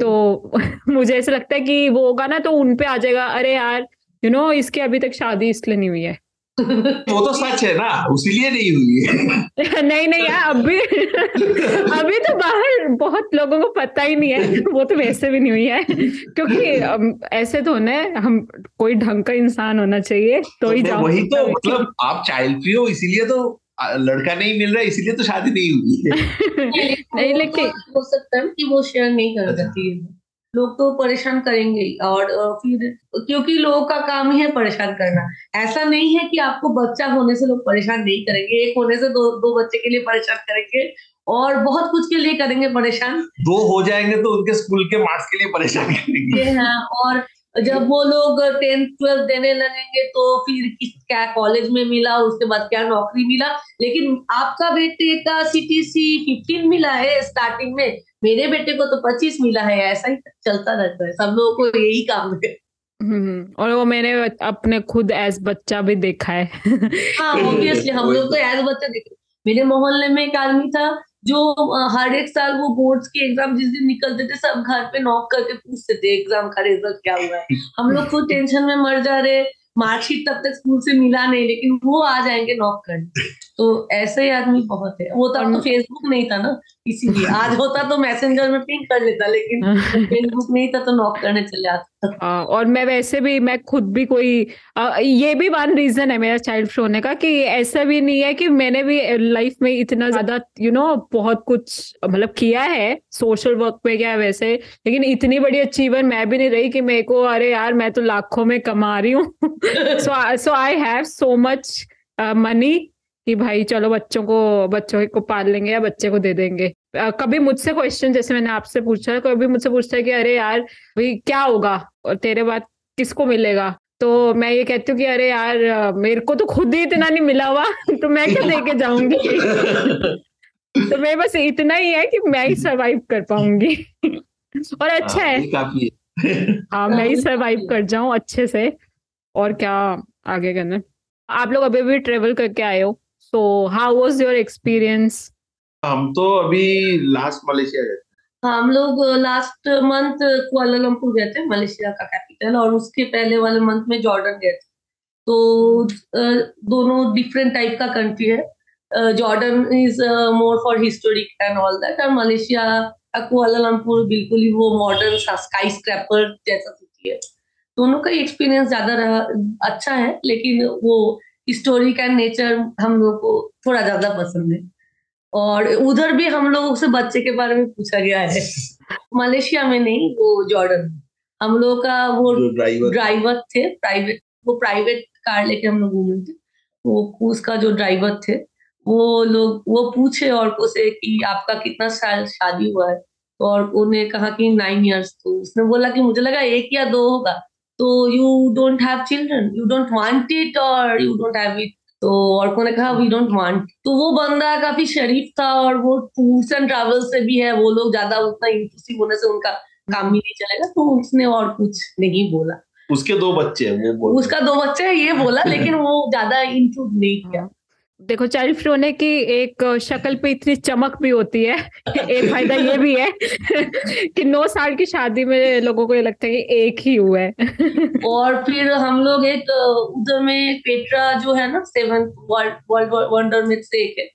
तो मुझे ऐसा लगता है कि वो होगा ना तो उन पे आ जाएगा अरे यार यू you नो know, इसकी अभी तक शादी इसलिए नहीं हुई है। वो तो सच है ना उसीलिए नहीं हुई है। नहीं नहीं यार अभी अभी तो बाहर बहुत लोगों को पता ही नहीं है वो तो वैसे भी नहीं हुई है। क्योंकि ऐसे तो होना है हम कोई ढंग का इंसान होना चाहिए तो ही जाओ। वही तो मतलब आप चाइल्ड फ्री हो इसीलिए तो लड़का नहीं मिल रहा है इसीलिए तो शादी नहीं हुई है। नहीं लेकिन हो सकता है कि वो शेयर नहीं कर सकती है। लोग तो परेशान करेंगे और फिर क्योंकि लोगों का काम ही है परेशान करना। ऐसा नहीं है कि आपको बच्चा होने से लोग परेशान नहीं करेंगे एक होने से दो दो बच्चे के लिए परेशान करेंगे और बहुत कुछ के लिए करेंगे परेशान। दो हो जाएँगे तो उनके स्कूल के मार्क्स के लिए परेशान करेंगे। हाँ और जब वो लोग टेंथ ट्वेल्थ देने लगेंगे तो फिर किस क्या कॉलेज में मिला उसके बाद क्या नौकरी मिला? लेकिन आपका बेटे का सीटीसी फिफ्टीन मिला है स्टार्टिंग में। मेरे बेटे को तो पच्चीस मिला है ऐसा ही चलता रहता है। सब लोगों को यही काम है। हम्म और वो मैंने अपने खुद एज बच्चा भी देखा है। हाँ ऑब्वियसली हम लोग तो एज बच्चा देखे मेरे मोहल्ले में एक आदमी था जो हर एक साल वो बोर्ड्स के एग्ज़ाम जिस दिन निकलते थे, सब घर पे नॉक करके पूछते थे एग्ज़ाम का रिज़ल्ट क्या हुआ? है हम लोग खुद टेंशन में मर जा रहे। मार्कशीट तब तक स्कूल से मिला नहीं, लेकिन वो आ जाएँगे नॉक करने। तो ऐसे ही आदमी बहुत है। वो तब तो फेसबुक नहीं था ना इसीलिए। आज होता तो मैसेंजर में पिंक कर लेता लेकिन फेसबुक नहीं था तो नॉक करने चले आता हाँ, और मैं वैसे भी मैं खुद भी कोई आ, ये भी वन रीजन है मेरा चाइल्ड फ्री होने का कि ऐसा भी नहीं है कि मैंने भी लाइफ में इतना ज़्यादा यू नो बहुत कुछ मतलब किया है सोशल वर्क में क्या वैसे लेकिन इतनी बड़ी अचीवर मैं भी नहीं रही कि मेरे को अरे यार मैं तो लाखों में कमा रही हूँ। So so I have so much money कि भाई चलो बच्चों को बच्चों को पाल लेंगे या बच्चे को दे देंगे। कभी मुझसे क्वेश्चन जैसे मैंने आपसे पूछा कभी मुझसे पूछता है कि अरे यार भाई क्या होगा? और तेरे बाद किसको मिलेगा? तो मैं ये कहती हूँ कि अरे यार मेरे को तो खुद ही इतना नहीं मिला हुआ तो मैं क्या दे के जाऊँगी? तो मैं बस इतना ही है कि मैं ही सरवाइव कर पाऊँगी। और अच्छा है काफ़ी हाँ। मैं ही सरवाइव कर जाऊँ अच्छे से। और क्या आगे करना आप लोग अभी भी ट्रेवल करके आए हो? So how was your experience हम तो अभी लास्ट मलेशिया गए हम लोग लास्ट मंथ कुआलालंपुर गए थे मलेशिया का कैपिटल और उसके पहले वाले मंथ में जॉर्डन गए थे। तो दोनों डिफरेंट टाइप का कंट्री है। Jordan is more for historic and all that और मलेशिया का कुआलालंपुर बिल्कुल ही वो मॉडर्न स्काई स्क्रैपर जैसा सिटी है। दोनों का एक्सपीरियंस ज़्यादा रहा अच्छा है लेकिन वो हिस्टोरिक एंड नेचर हम लोग को थोड़ा ज़्यादा पसंद है। और उधर भी हम लोगों से बच्चे के बारे में पूछा गया है। मलेशिया में नहीं वो जॉर्डन हम लोग का वो ड्राइवर थे। प्राइवेट वो प्राइवेट कार लेके हम लोग घूमे थे। वो उसका जो ड्राइवर थे वो लोग वो पूछे और को से कि आपका कितना साल शादी हुआ है? और उन्हें कहा कि नाइन इयर्स तो उसने बोला कि मुझे लगा एक या दो होगा। तो you don't have children you don't want it और यू डोंट हैव इट तो और को ने कहा वी डोंट वांट तो वो बंदा काफ़ी शरीफ था और वो टूर्स एंड ट्रेवल्स से भी है वो लोग ज़्यादा उतना इंक्लूसिव होने से उनका काम भी नहीं चलेगा तो उसने और कुछ नहीं बोला। उसके दो बच्चे हैं वो उसका दो बच्चे है ये बोला लेकिन वो ज़्यादा इंक्लूड नहीं किया। देखो चाइल्ड फ्री होने की एक शक्ल पे इतनी चमक भी होती है एक फ़ायदा ये भी है कि नौ साल की शादी में लोगों को ये लगता है कि एक ही हुआ है। और फिर हम लोग एक उधर में पेट्रा जो है ना, सेवन वर्ल्ड वंडर में से एक है।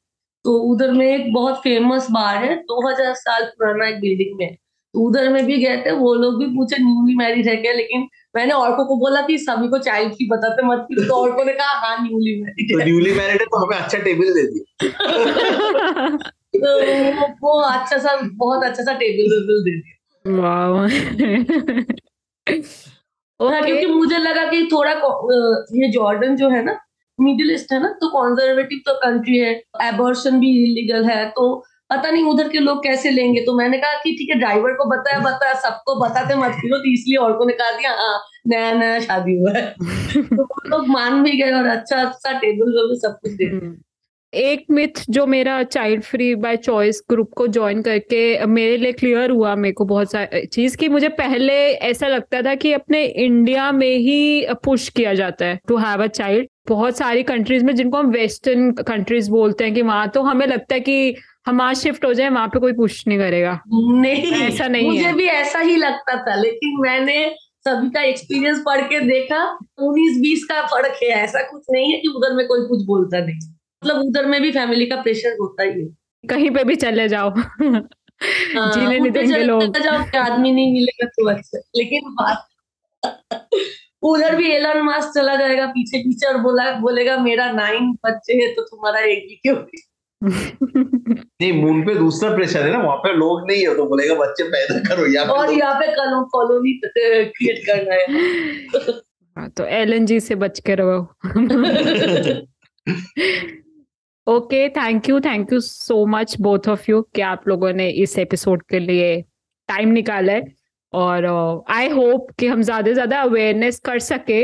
तो उधर में एक बहुत फ़ेमस बार है, दो हज़ार साल पुराना एक बिल्डिंग में। तो उधर में भी गए थे, वो लोग भी पूछे न्यूली मैरिज है क्या? लेकिन मैंने औरकों को बोला कि सभी को चाइल्ड की बताते मत कि तो औरकों ने कहा हाँ न्यूली मैरिड तो न्यूली मैरिड है तो हमें अच्छा टेबल दे दिया। तो वो, अच्छा सा बहुत अच्छा सा टेबल वेबल दे दिया। हाँ क्योंकि मुझे लगा कि थोड़ा ये जॉर्डन जो है ना मिडिल ईस्ट है ना तो कॉन्जर्वेटिव तो कंट्री है एबॉर्शन भी इलीगल है तो पता नहीं उधर के लोग कैसे लेंगे। तो मैंने कहा कि ठीक है ड्राइवर को बताया बताया सबको बताते मत फिरो तो इसलिए और को ने कहा दिया हाँ नया नया शादी हुआ है। तो वो लोग मान भी गए और अच्छा अच्छा टेबल वेबल सब कुछ दे हम्म। एक मिथ जो मेरा child free by choice group को ज्वाइन करके मेरे लिए क्लियर हुआ मेरे को बहुत सारी चीज़ की मुझे पहले ऐसा लगता था कि अपने इंडिया में ही पुश किया जाता है टू हैव अ चाइल्ड बहुत सारी कंट्रीज़ में जिनको हम वेस्टर्न कंट्रीज़ बोलते हैं कि वहाँ तो हमें लगता है कि हम आज शिफ्ट हो जाए वहाँ पे कोई पुश नहीं करेगा। नहीं। ऐसा नहीं मुझे है। भी ऐसा ही लगता था लेकिन मैंने सभी का एक्सपीरियंस पढ़ के देखा उन्नीस बीस का फ़र्क है ऐसा कुछ नहीं है कि उधर में कोई कुछ बोलता नहीं। मतलब उधर में भी फैमिली का प्रेशर होता ही है। कहीं पे भी चले जाओ। हाँ, जीने नहीं देंगे लोग। जाओ आदमी नहीं मिलेगा तो अच्छा। लेकिन बात उधर भी एलन मास्क चला जाएगा पीछे पीछे और बोला बोलेगा मेरा नाइन बच्चे है तो तुम्हारा एक ही क्यों? नहीं मून पे दूसरा प्रेशर है ना वहाँ पे लोग नहीं है तो बोलेगा बच्चे पैदा करो यहाँ और यहाँ पे कॉलोनी क्रिएट करना है। हाँ, तो एल जी से बच के रहो। Okay thank you thank you so much both of you कि आप लोगों ने इस एपिसोड के लिए टाइम निकाला है। और आई uh, होप कि हम ज़्यादा से ज़्यादा अवेयरनेस कर सके।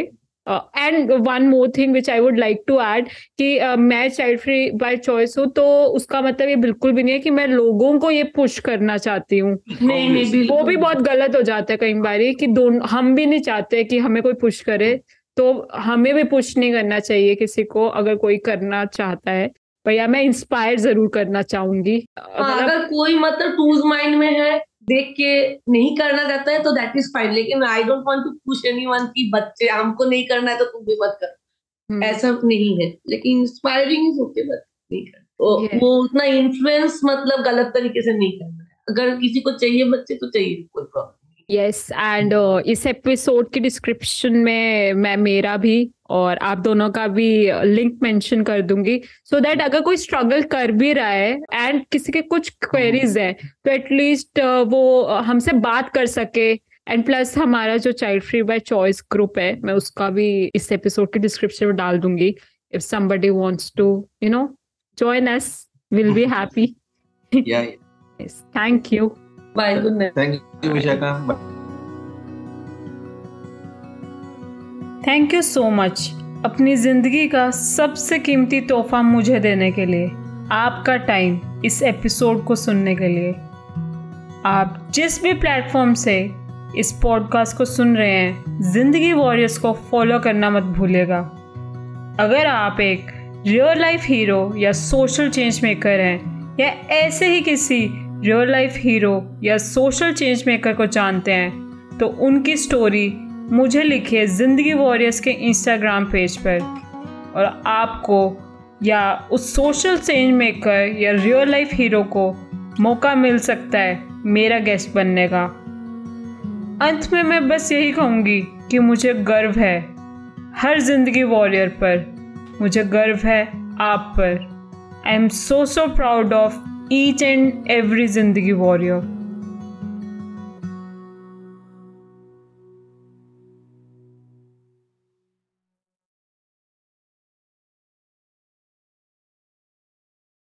And one more thing which I would like to add कि uh, मैं चाइल्ड फ्री बाय चॉइस हूँ तो उसका मतलब ये बिल्कुल भी नहीं है कि मैं लोगों को ये पुश करना चाहती हूँ। नहीं नहीं वो भी बहुत गलत हो जाता है कई बार कि दोनों हम भी नहीं चाहते कि हमें कोई पुश करे तो हमें भी पुश नहीं करना चाहिए किसी को अगर कोई करना चाहता है। भैया मैं इंस्पायर ज़रूर करना चाहूँगी। हाँ, मतलब अगर कोई मतलब टूज माइंड में है देख के नहीं करना चाहता है तो दैट इज़ फाइन लेकिन I don't want to push anyone की बच्चे हमको नहीं करना है तो तुम भी मत कर। हम्म। ऐसा नहीं है लेकिन इंस्पायरिंग इज़ ओके बट नहीं कर तो वो उतना इन्फ्लुएंस मतलब गलत तरीके से नहीं करना है। अगर किसी को चाहिए बच्चे तो चाहिए कोई प्रॉब्लम यस एंड uh, इस एपिसोड की डिस्क्रिप्शन में मैं मेरा भी और आप दोनों का भी लिंक मेंशन कर दूँगी सो so दैट अगर कोई स्ट्रगल कर भी रहा है एंड किसी के कुछ क्वेरीज है तो एटलीस्ट uh, वो हमसे बात कर सके एंड प्लस हमारा जो child free by choice group है मैं उसका भी इस एपिसोड की डिस्क्रिप्शन में डाल दूँगी। If somebody wants to you know join us will be happy thank you bye good night thank you Vishakha thank you so much अपनी ज़िंदगी का सबसे कीमती तोहफा मुझे देने के लिए आपका टाइम इस एपिसोड को सुनने के लिए। आप जिस भी प्लेटफॉर्म से इस पॉडकास्ट को सुन रहे हैं ज़िंदगी वॉरियर्स को फॉलो करना मत भूलेगा अगर आप एक रियल लाइफ हीरो या सोशल चेंज मेकर हैं या ऐसे ही किसी रियल लाइफ हीरो या सोशल चेंज मेकर को जानते हैं तो उनकी स्टोरी मुझे लिखिए ज़िंदगी वॉरियर्स के इंस्टाग्राम पेज पर। और आपको या उस सोशल चेंज मेकर या रियल लाइफ हीरो को मौका मिल सकता है मेरा गेस्ट बनने का। अंत में मैं बस यही कहूँगी कि मुझे गर्व है हर ज़िंदगी वॉरियर पर। मुझे गर्व है आप पर। I am so so proud of each and every ज़िंदगी वॉरियर